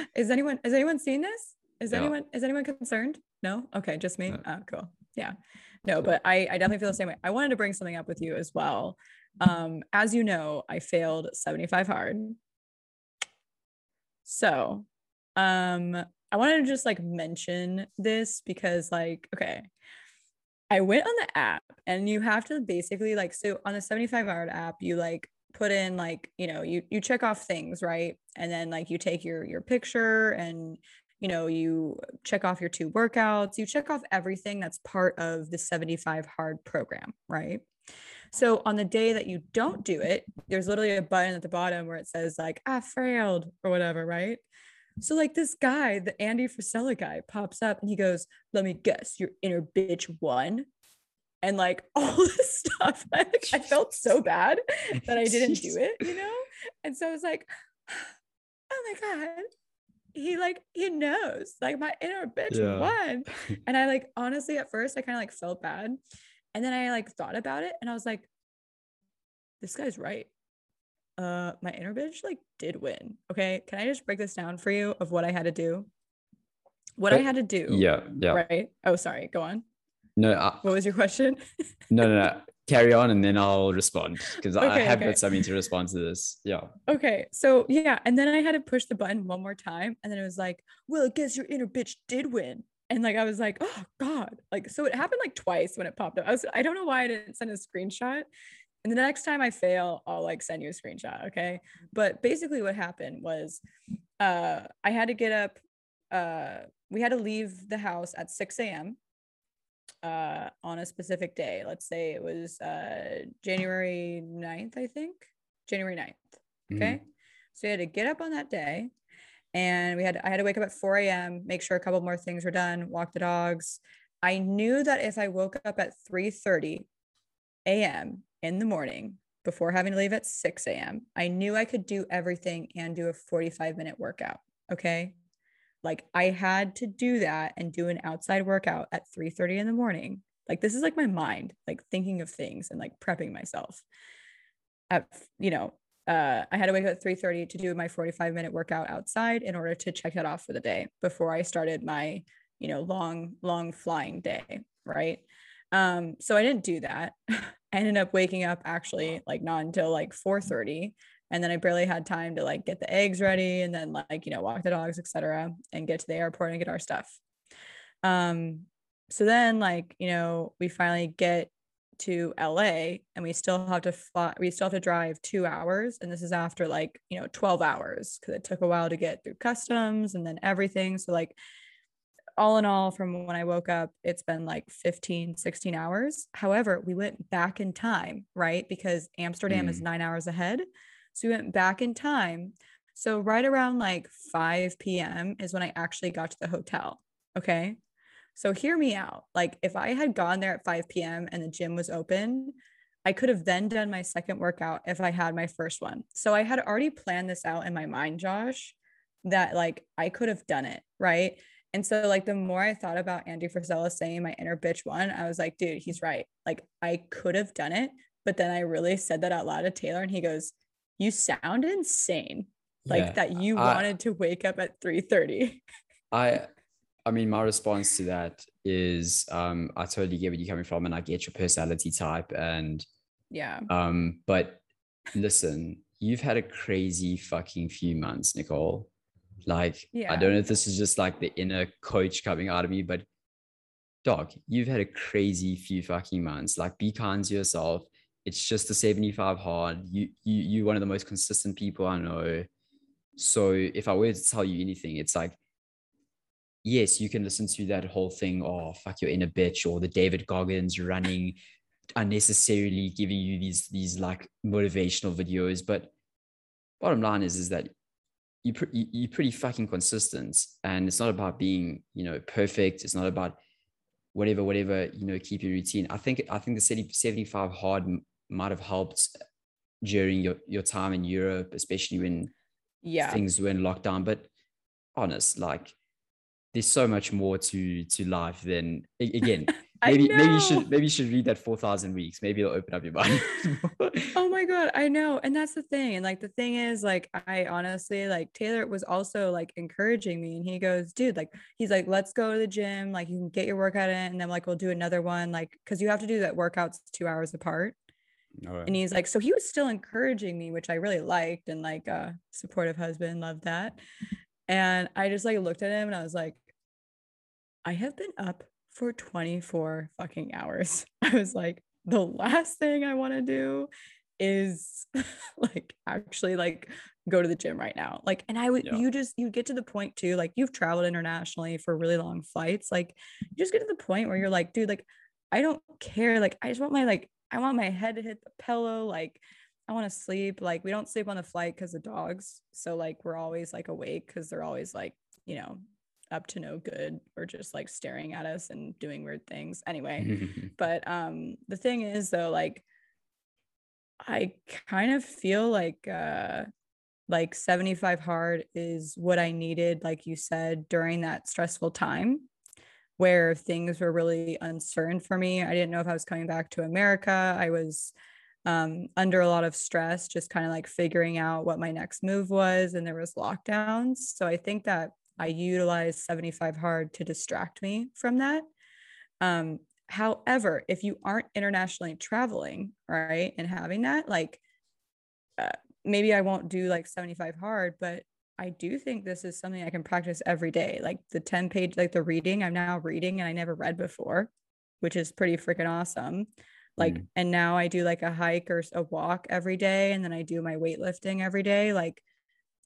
Is anyone has anyone seen this? Is no. anyone is anyone concerned? No? Okay just me? No. oh cool. Yeah. No but i i definitely feel the same way. I wanted to bring something up with you as well. Um as you know i failed 75 hard. So um I wanted to just like mention this because, like, okay, I went on the app and you have to basically like, so on the 75 hard app, you like put in like, you know, you you check off things, right? And then like you take your your picture and you know, you check off your two workouts, you check off everything that's part of the 75 hard program, right? So on the day that you don't do it, there's literally a button at the bottom where it says like I failed or whatever, right? So like this guy, the Andy Frisella guy, pops up and he goes, "Let me guess, your inner bitch won." And like all this stuff, I, like, I felt so bad that I didn't do it, you know. And so I was like, "Oh my god, he like he knows like my inner bitch yeah. won." And I like honestly at first I kind of like felt bad, And then I like thought about it and I was like, this guy's right. Uh, my inner bitch like did win. Okay. Can I just break this down for you of what I had to do? What I Uh, had to do. Yeah, yeah. Right. Oh, sorry. Go on. No, I, What was your question? no, no, no. Carry on, and then I'll respond because I have okay. got something to respond to this. Yeah. Okay, so yeah, and then I had to push the button one more time, and then it was like, "Well, I guess your inner bitch did win." And like I was like, "Oh God!" Like so, it happened like twice when it popped up. I was I don't know why I didn't send a screenshot. And the next time I fail, I'll like send you a screenshot. Okay, but basically what happened was, uh, I had to get up. Uh, we had to leave the house at six a.m. Uh, on a specific day. Let's say it was uh January 9th, I think. January 9th. Mhm. Okay. So we had to get up on that day and we had I had to wake up at 4 a.m., make sure a couple more things were done, walk the dogs. I knew that if I woke up at 3 30 a.m. in the morning before having to leave at 6 a.m., I knew I could do everything and do a 45 minute workout. Okay. Like I had to do that and do an outside workout at 3 30 in the morning. Like this is like my mind, like thinking of things and like prepping myself. At you know, uh, I had to wake up at 3:30 to do my 45 minute workout outside in order to check that off for the day before I started my, you know, long, long flying day. Right. Um, so I didn't do that. I ended up waking up actually like not until like 4:30. And then I barely had time to like get the eggs ready and then like, you know, walk the dogs, etc., and get to the airport and get our stuff. Um, so then like, you know, we finally get to LA and we still have to fly, we still have to drive two hours. And this is after like, you know, 12 hours because it took a while to get through customs and then everything. So, like, all in all, from when I woke up, it's been like 15, 16 hours. However, we went back in time, right? Because Amsterdam is Mm. nine hours ahead. So, we went back in time. So, right around like 5 p.m. is when I actually got to the hotel. Okay. So hear me out. Like if I had gone there at 5 p.m. and the gym was open, I could have then done my second workout if I had my first one. So I had already planned this out in my mind, Josh, that like I could have done it. Right. And so like the more I thought about Andy Frisella saying my inner bitch one, I was like, dude, he's right. Like I could have done it. But then I really said that out loud to Taylor and he goes, You sound insane. Like Yeah, that you I- wanted to wake up at 3 30. I I mean my response to that is um I totally get where you're coming from and I get your personality type and Yeah. um but listen, you've had a crazy fucking few months, Nicole. Like I don't know if this is just like the inner coach coming out of me, but dog, you've had a crazy few fucking months. Like be kind to yourself. It's just a 75 hard. You you you one of the most consistent people I know. So if I were to tell you anything, it's like yes, you can listen to that whole thing, oh, fuck your inner bitch, or the David Goggins running unnecessarily giving you these these like motivational videos. But bottom line is is that you pre- you- you're pretty fucking consistent, and it's not about being you know perfect. It's not about whatever whatever you know keep your routine. I think I think the 70, 75 hard might have helped during your your time in Europe, especially when Yeah. things were in lockdown. But honest, like there's so much more to to life than again. Maybe maybe you should maybe you should read that four thousand weeks. Maybe it'll open up your mind. Oh my god, I know. And that's the thing. And like the thing is like I honestly like Taylor was also like encouraging me and he goes, "Dude, like he's like, "Let's go to the gym. Like you can get your workout in and then like we'll do another one like cuz you have to do that workouts 2 hours apart." Alright. And he's like, so he was still encouraging me, which I really liked and like uh supportive husband, loved that. And I just like looked at him and I was like, I have been up for 24 fucking hours. I was like, the last thing I want to do is like actually like go to the gym right now. Like, and I would, Yeah. you just, you get to the point too, like you've traveled internationally for really long flights. Like, you just get to the point where you're like, dude, like, I don't care. Like, I just want my, like, I want my head to hit the pillow. Like, I want to sleep. Like, we don't sleep on the flight because of dogs. So, like, we're always like awake because they're always like, you know, up to no good or just like staring at us and doing weird things. Anyway, but um the thing is though like I kind of feel like uh like 75 hard is what I needed like you said during that stressful time where things were really uncertain for me. I didn't know if I was coming back to America. I was um, under a lot of stress, just kind of like figuring out what my next move was, and there was lockdowns. So I think that I utilized 75 hard to distract me from that. Um, however, if you aren't internationally traveling, right, and having that, like uh, maybe I won't do like 75 hard, but I do think this is something I can practice every day. Like the 10 page, like the reading, I'm now reading and I never read before, which is pretty freaking awesome. Like, mm. and now I do like a hike or a walk every day. And then I do my weightlifting every day. Like,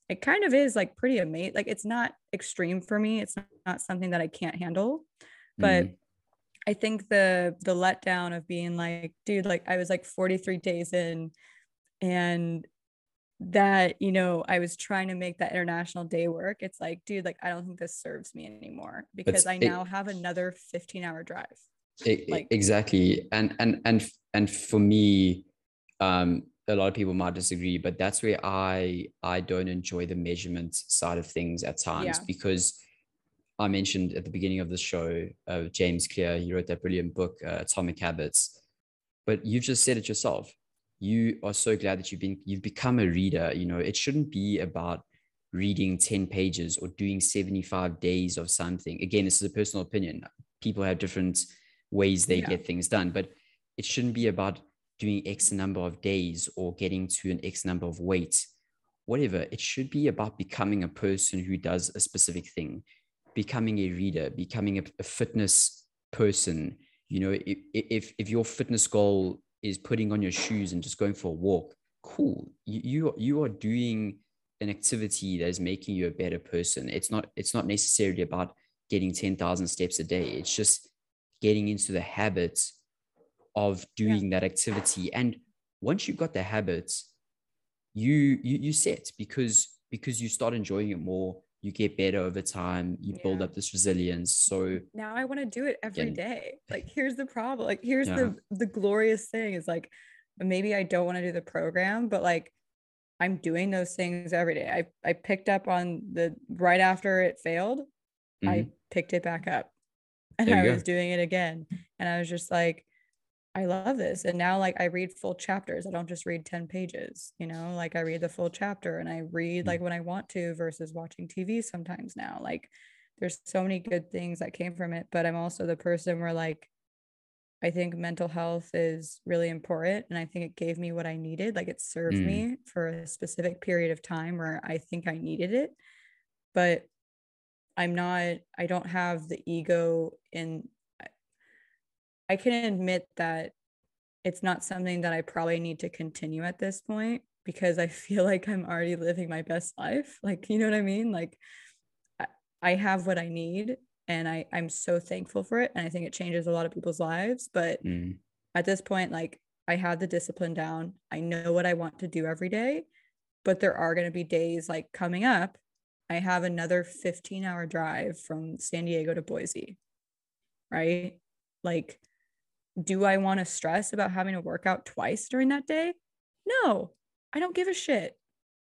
it kind of is like pretty amazing. Like, it's not extreme for me. It's not, not something that I can't handle. But mm. I think the the letdown of being like, dude, like I was like 43 days in and that you know i was trying to make that international day work it's like dude like i don't think this serves me anymore because it's, i now it, have another 15 hour drive like exactly. And and and and for me um a lot of people might disagree but that's where i i don't enjoy the measurement side of things at times yeah. because i mentioned at the beginning of the show uh, james clear he wrote that brilliant book uh, atomic habits. But you've just said it yourself. You are so glad that you've been you've become a reader you know. It shouldn't be about reading 10 pages or doing 75 days of something. Again this is a personal opinion. People have different ways they yeah. get things done but it shouldn't be about doing x number of days or getting to an x number of weight whatever it should be about becoming a person who does a specific thing becoming a reader becoming a, a fitness person you know if, if if your fitness goal is putting on your shoes and just going for a walk, cool. You you, you are doing an activity that is making you a better person. It's not it's not necessarily about getting 10,000 steps a day. It's just getting into the habits of doing yeah. that activity. And once you've got the habits, you you you set because because you start enjoying it more you get better over time you yeah. build up this resilience so now i want to do it every day. like here's the problem like here's yeah. the the glorious thing is like maybe i don't want to do the program but like i'm doing those things every day i i picked up on the right after it failed mm-hmm. i picked it back up and i was doing it again and i was just like I love this. And now, like, I read full chapters. I don't just read 10 pages, you know, like, I read the full chapter and I read like when I want to versus watching TV sometimes now. Like, there's so many good things that came from it. But I'm also the person where, like, I think mental health is really important. And I think it gave me what I needed. Like, it served mm. me for a specific period of time where I think I needed it. But I'm not, I don't have the ego in I can admit that it's not something that I probably need to continue at this point because I feel like I'm already living my best life. Like, you know what I mean? Like, I have what I need and I, I'm so thankful for it. And I think it changes a lot of people's lives. But mm. at this point, like, I have the discipline down. I know what I want to do every day, but there are going to be days like coming up. I have another 15 hour drive from San Diego to Boise, right? Like, do I want to stress about having to work out twice during that day? No, I don't give a shit.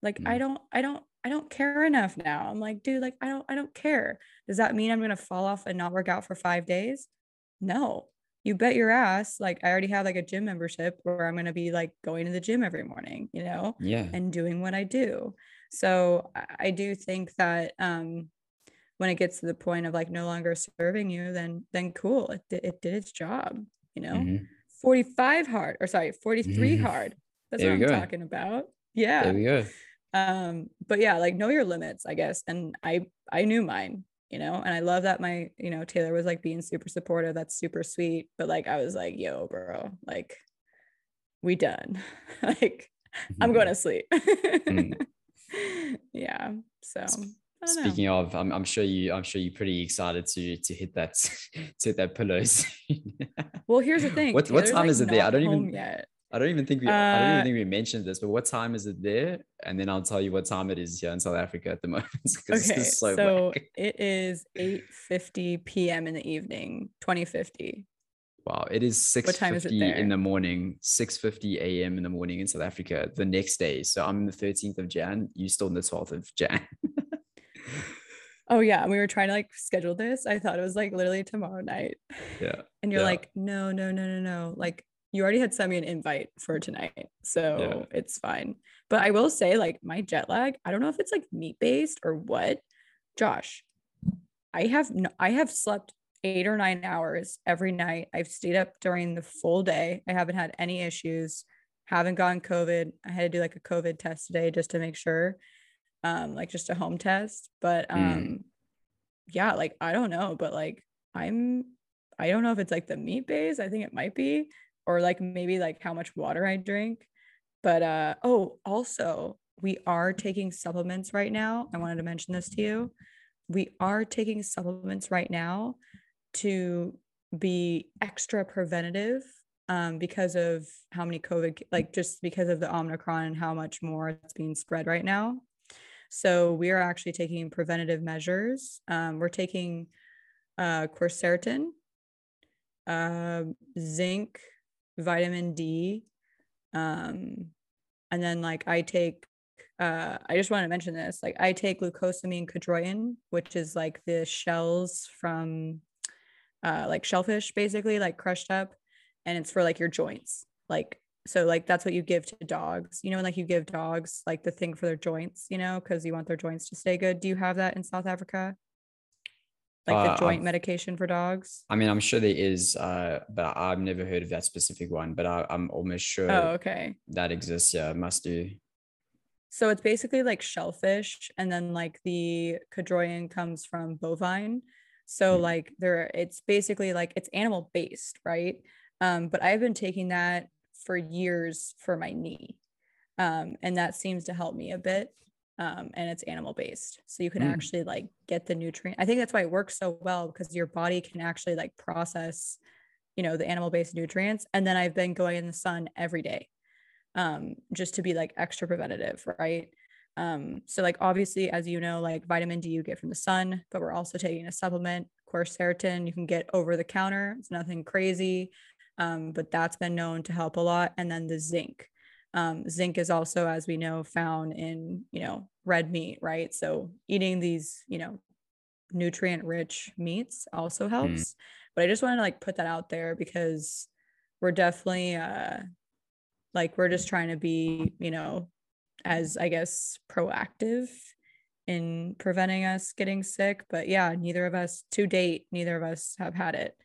Like mm. I don't, I don't, I don't care enough now. I'm like, dude, like I don't, I don't care. Does that mean I'm gonna fall off and not work out for five days? No. You bet your ass. Like I already have like a gym membership where I'm gonna be like going to the gym every morning, you know, yeah, and doing what I do. So I do think that um when it gets to the point of like no longer serving you, then then cool, it it did its job you know, mm-hmm. 45 hard or sorry, 43 mm-hmm. hard. That's there what I'm go. talking about. Yeah. There we go. Um, but yeah, like know your limits, I guess. And I I knew mine, you know, and I love that my, you know, Taylor was like being super supportive. That's super sweet. But like I was like, yo, bro, like we done. like I'm going to sleep. mm. Yeah. So Speaking know. of, I'm, I'm sure you, I'm sure you're pretty excited to to hit that to hit that pillows. well, here's the thing. What what time like is it there? I don't even yet. I don't even think we uh, I don't even uh, think we mentioned this, but what time is it there? And then I'll tell you what time it is here in South Africa at the moment. okay, so, so it is 8 50 p.m. in the evening, 2050. Wow, it is 6 50 in the morning, 6 50 a.m. in the morning in South Africa the next day. So I'm in the 13th of Jan, you still on the 12th of Jan. oh yeah, and we were trying to like schedule this. I thought it was like literally tomorrow night. Yeah. And you're Yeah. like, no, no, no, no, no. Like you already had sent me an invite for tonight. So it's fine. But I will say, like, my jet lag, I don't know if it's like meat based or what. Josh, I have no, I have slept eight or nine hours every night. I've stayed up during the full day. I haven't had any issues. Haven't gotten COVID. I had to do like a COVID test today just to make sure. Um, like just a home test. But um Mm. yeah, like I don't know, but like I'm I don't know if it's like the meat base. I think it might be, or like maybe like how much water I drink. But uh oh, also we are taking supplements right now. I wanted to mention this to you. We are taking supplements right now to be extra preventative um, because of how many COVID, like just because of the Omicron and how much more it's being spread right now. So we are actually taking preventative measures. Um, we're taking uh, quercetin, um, zinc, vitamin D, um, and then like I take. Uh, I just want to mention this. Like I take glucosamine chondroitin, which is like the shells from, uh, like shellfish, basically like crushed up, and it's for like your joints. Like so, like that's what you give to dogs. You know, like you give dogs like the thing for their joints. You know, because you want their joints to stay good. Do you have that in South Africa? Like Uh, the joint I've- medication for dogs. I mean, I'm sure there is, uh, but I've never heard of that specific one. But I, I'm almost sure Oh, okay. that exists. Yeah, it must do. So it's basically like shellfish, and then like the chondroitin comes from bovine. So Mm. like there, it's basically like it's animal based, right? Um, but I've been taking that for years for my knee, um, and that seems to help me a bit. Um, and it's animal based, so you can Mm. actually like get the nutrient. I think that's why it works so well because your body can actually like process, you know, the animal based nutrients. And then I've been going in the sun every day um, just to be like extra preventative, right? Um, so like obviously, as you know, like vitamin D you get from the sun, but we're also taking a supplement, quercetin, you can get over the counter. It's nothing crazy, um, but that's been known to help a lot. And then the zinc. Um, zinc is also, as we know, found in you know red meat, right? So eating these, you know, nutrient rich meats also helps. But I just wanted to like put that out there because we're definitely uh like we're just trying to be you know as i guess proactive in preventing us getting sick but yeah neither of us to date neither of us have had it.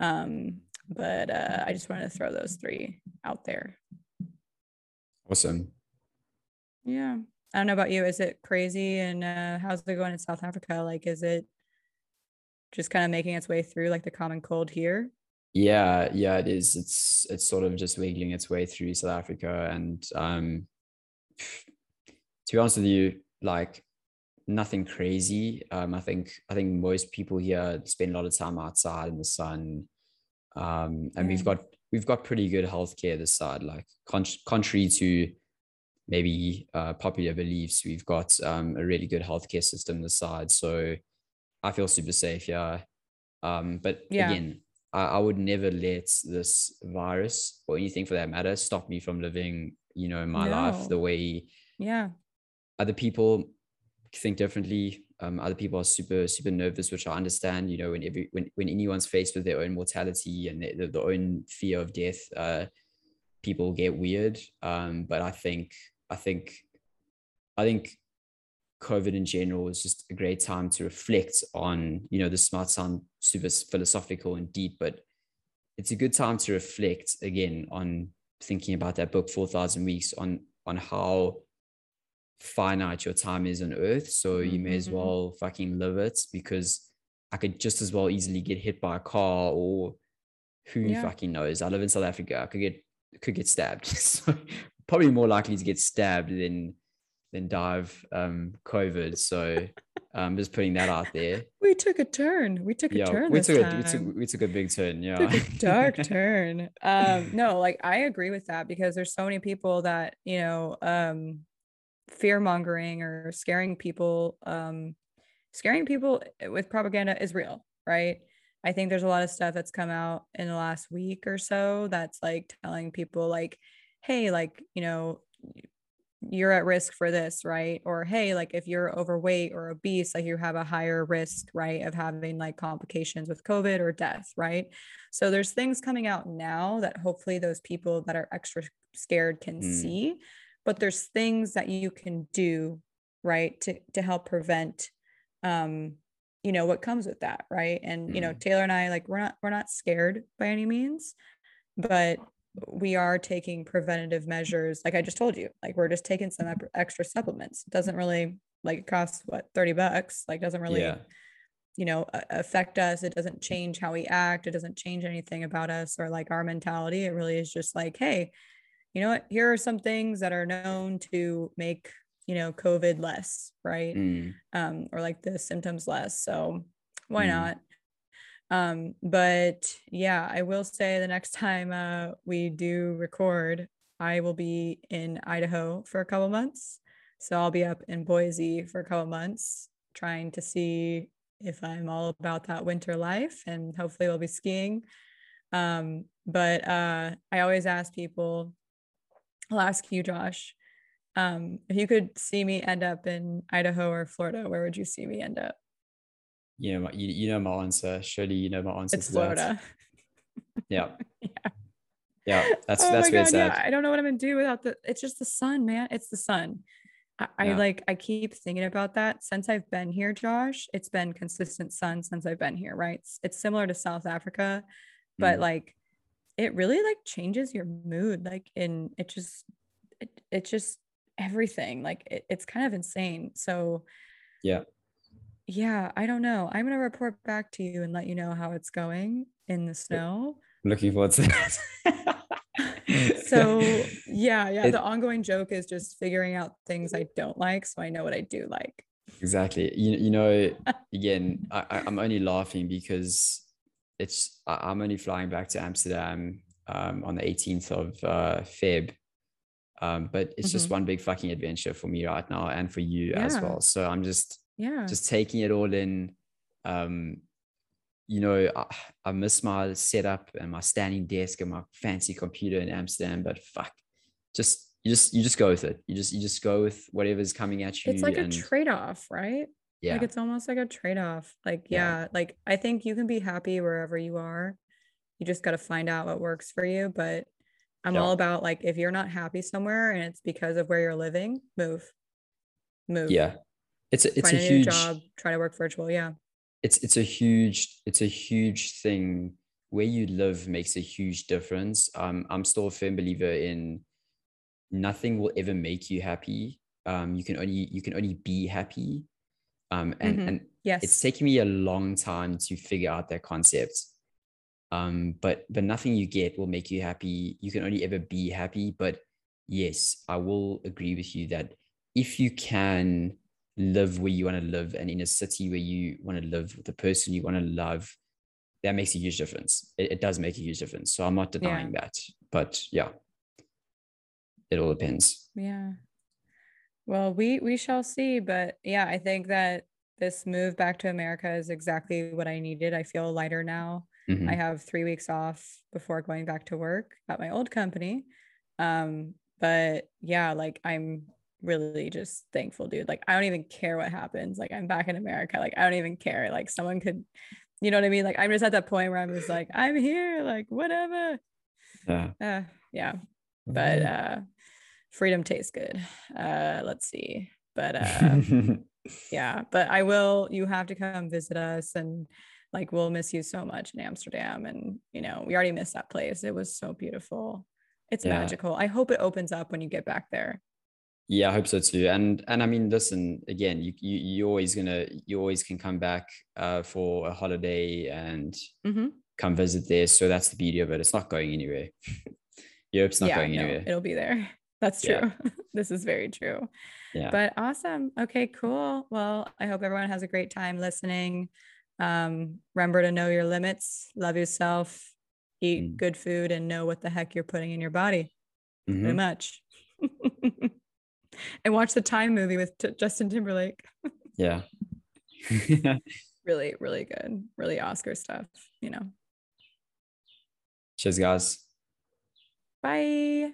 Um but uh i just wanted to throw those three out there. Awesome. yeah. I don't know about you. Is it crazy and uh how's it going in south africa? Like is it just kind of making its way through like the common cold here? Yeah, yeah, it is. It's it's sort of just wiggling its way through South Africa, and um, to be honest with you, like nothing crazy. Um, I think I think most people here spend a lot of time outside in the sun, um, and we've got we've got pretty good healthcare this side. Like con- contrary to maybe uh, popular beliefs, we've got um, a really good healthcare system this side. So I feel super safe. Yeah. Um, but Yeah. again, I, I would never let this virus or anything for that matter stop me from living, you know, my life the way yeah other people think differently. Um, other people are super, super nervous, which I understand. You know, when every when when anyone's faced with their own mortality and their, their own fear of death, uh, people get weird. Um, but I think I think I think COVID in general is just a great time to reflect on. You know, this might sound super philosophical and deep, but it's a good time to reflect again on thinking about that book, Four Thousand Weeks, on on how finite your time is on earth. So you may as Mhm. well fucking live it because I could just as well easily get hit by a car or who Yeah. fucking knows. I live in South Africa. I could get could get stabbed. so probably more likely to get stabbed than than die of um COVID. So I'm just putting that out there. we took a turn we took a Yeah, turn we this took, a, we took we took a big turn. Yeah. dark turn. Um, no, like I agree with that because there's so many people that, you know, um fear mongering or scaring people, um, scaring people with propaganda is real, right? I think there's a lot of stuff that's come out in the last week or so that's like telling people like, hey, like, you know, you're at risk for this, right? Or hey, like if you're overweight or obese, like you have a higher risk, right, of having like complications with COVID or death, right? So there's things coming out now that hopefully those people that are extra scared can Mm. see, but there's things that you can do, right, to to help prevent um you know what comes with that, right? And you know, Mm. Taylor and I like we're not we're not scared by any means, but we are taking preventative measures like i just told you like we're just taking some extra supplements. It doesn't really like it costs what 30 bucks? Like doesn't really yeah. you know affect us. It doesn't change how we act. It doesn't change anything about us or like our mentality. It really is just like hey you know what? Here are some things that are known to make you know covid less right? Mm. um or like the symptoms less. So why Mm. not um but yeah i will say the next time uh we do record i will be in idaho for a couple months. So i'll be up in boise for a couple months trying to see if i'm all about that winter life and hopefully we'll be skiing. Um but uh i always ask people i'll ask you josh um if you could see me end up in idaho or florida where would you see me end up You know, my, you, you know my answer. Surely you know my answer. it's to that. florida Yeah. Yeah. Yeah. That's oh that's my where god, it's yeah. I don't know what I'm gonna do without the. It's just the sun, man. It's the sun. I, I like. I keep thinking about that since I've been here, Josh. It's been consistent sun since I've been here. Right? It's, it's similar to South Africa, but Mm. like, it really like changes your mood. Like, in it just, it, it just everything. Like, it, it's kind of insane. So Yeah. Yeah, I don't know. I'm gonna report back to you and let you know how it's going in the snow. I'm looking forward to that. so yeah yeah It- the ongoing joke is just figuring out things i don't like so i know what i do like exactly. You, you know, again, I, I'm only laughing because it's I'm only flying back to Amsterdam um, on the 18th of uh, Feb. Um, but it's just Mhm. one big fucking adventure for me right now and for you as well. So I'm just yeah just taking it all in. Um, you know, I, I miss my setup and my standing desk and my fancy computer in Amsterdam, but fuck, just you just you just go with it. You just you just go with whatever's coming at you. it's like a trade-off right yeah, like it's almost like a trade-off like Yeah. yeah like i think you can be happy wherever you are you just got to find out what works for you but i'm Yeah. all about like if you're not happy somewhere and it's because of where you're living move move yeah. It's a, it's find a a, huge job try to work virtual yeah. It's it's a huge it's a huge thing. Where you live makes a huge difference. Um i'm still a firm believer in nothing will ever make you happy. Um you can only you can only be happy. Um and Mhm. and yes. it's taken me a long time to figure out that concept. Um but but nothing you get will make you happy. You can only ever be happy. But yes i will agree with you that if you can live where you want to live and in a city where you want to live with the person you want to love that makes a huge difference it, it does make a huge difference so i'm not denying that but yeah it all depends Yeah. Well, we we shall see, but yeah, I think that this move back to America is exactly what I needed. I feel lighter now. Mhm. I have 3 weeks off before going back to work at my old company. Um, but yeah, like I'm really just thankful, dude. Like I don't even care what happens. Like I'm back in America. Like I don't even care. Like someone could, you know what I mean? Like I'm just at that point where I'm just like, I'm here, like whatever. yeah Uh, yeah but uh freedom tastes good uh let's see but uh yeah but i will you have to come visit us and like we'll miss you so much in amsterdam and you know we already missed that place it was so beautiful it's Yeah. magical i hope it opens up when you get back there Yeah, I hope so too. And and I mean, listen, again, you you you always gonna you always can come back uh for a holiday and Mhm. come visit there. So that's the beauty of it. It's not going anywhere. Europe's not yeah going no, anywhere. it'll be there that's true Yeah. this is very true Yeah. but awesome okay cool well i hope everyone has a great time listening um remember to know your limits love yourself eat Mm. good food and know what the heck you're putting in your body Mhm. pretty much and watch the time movie with T- justin timberlake Yeah. really really good really oscar stuff you know Cheers, guys. bye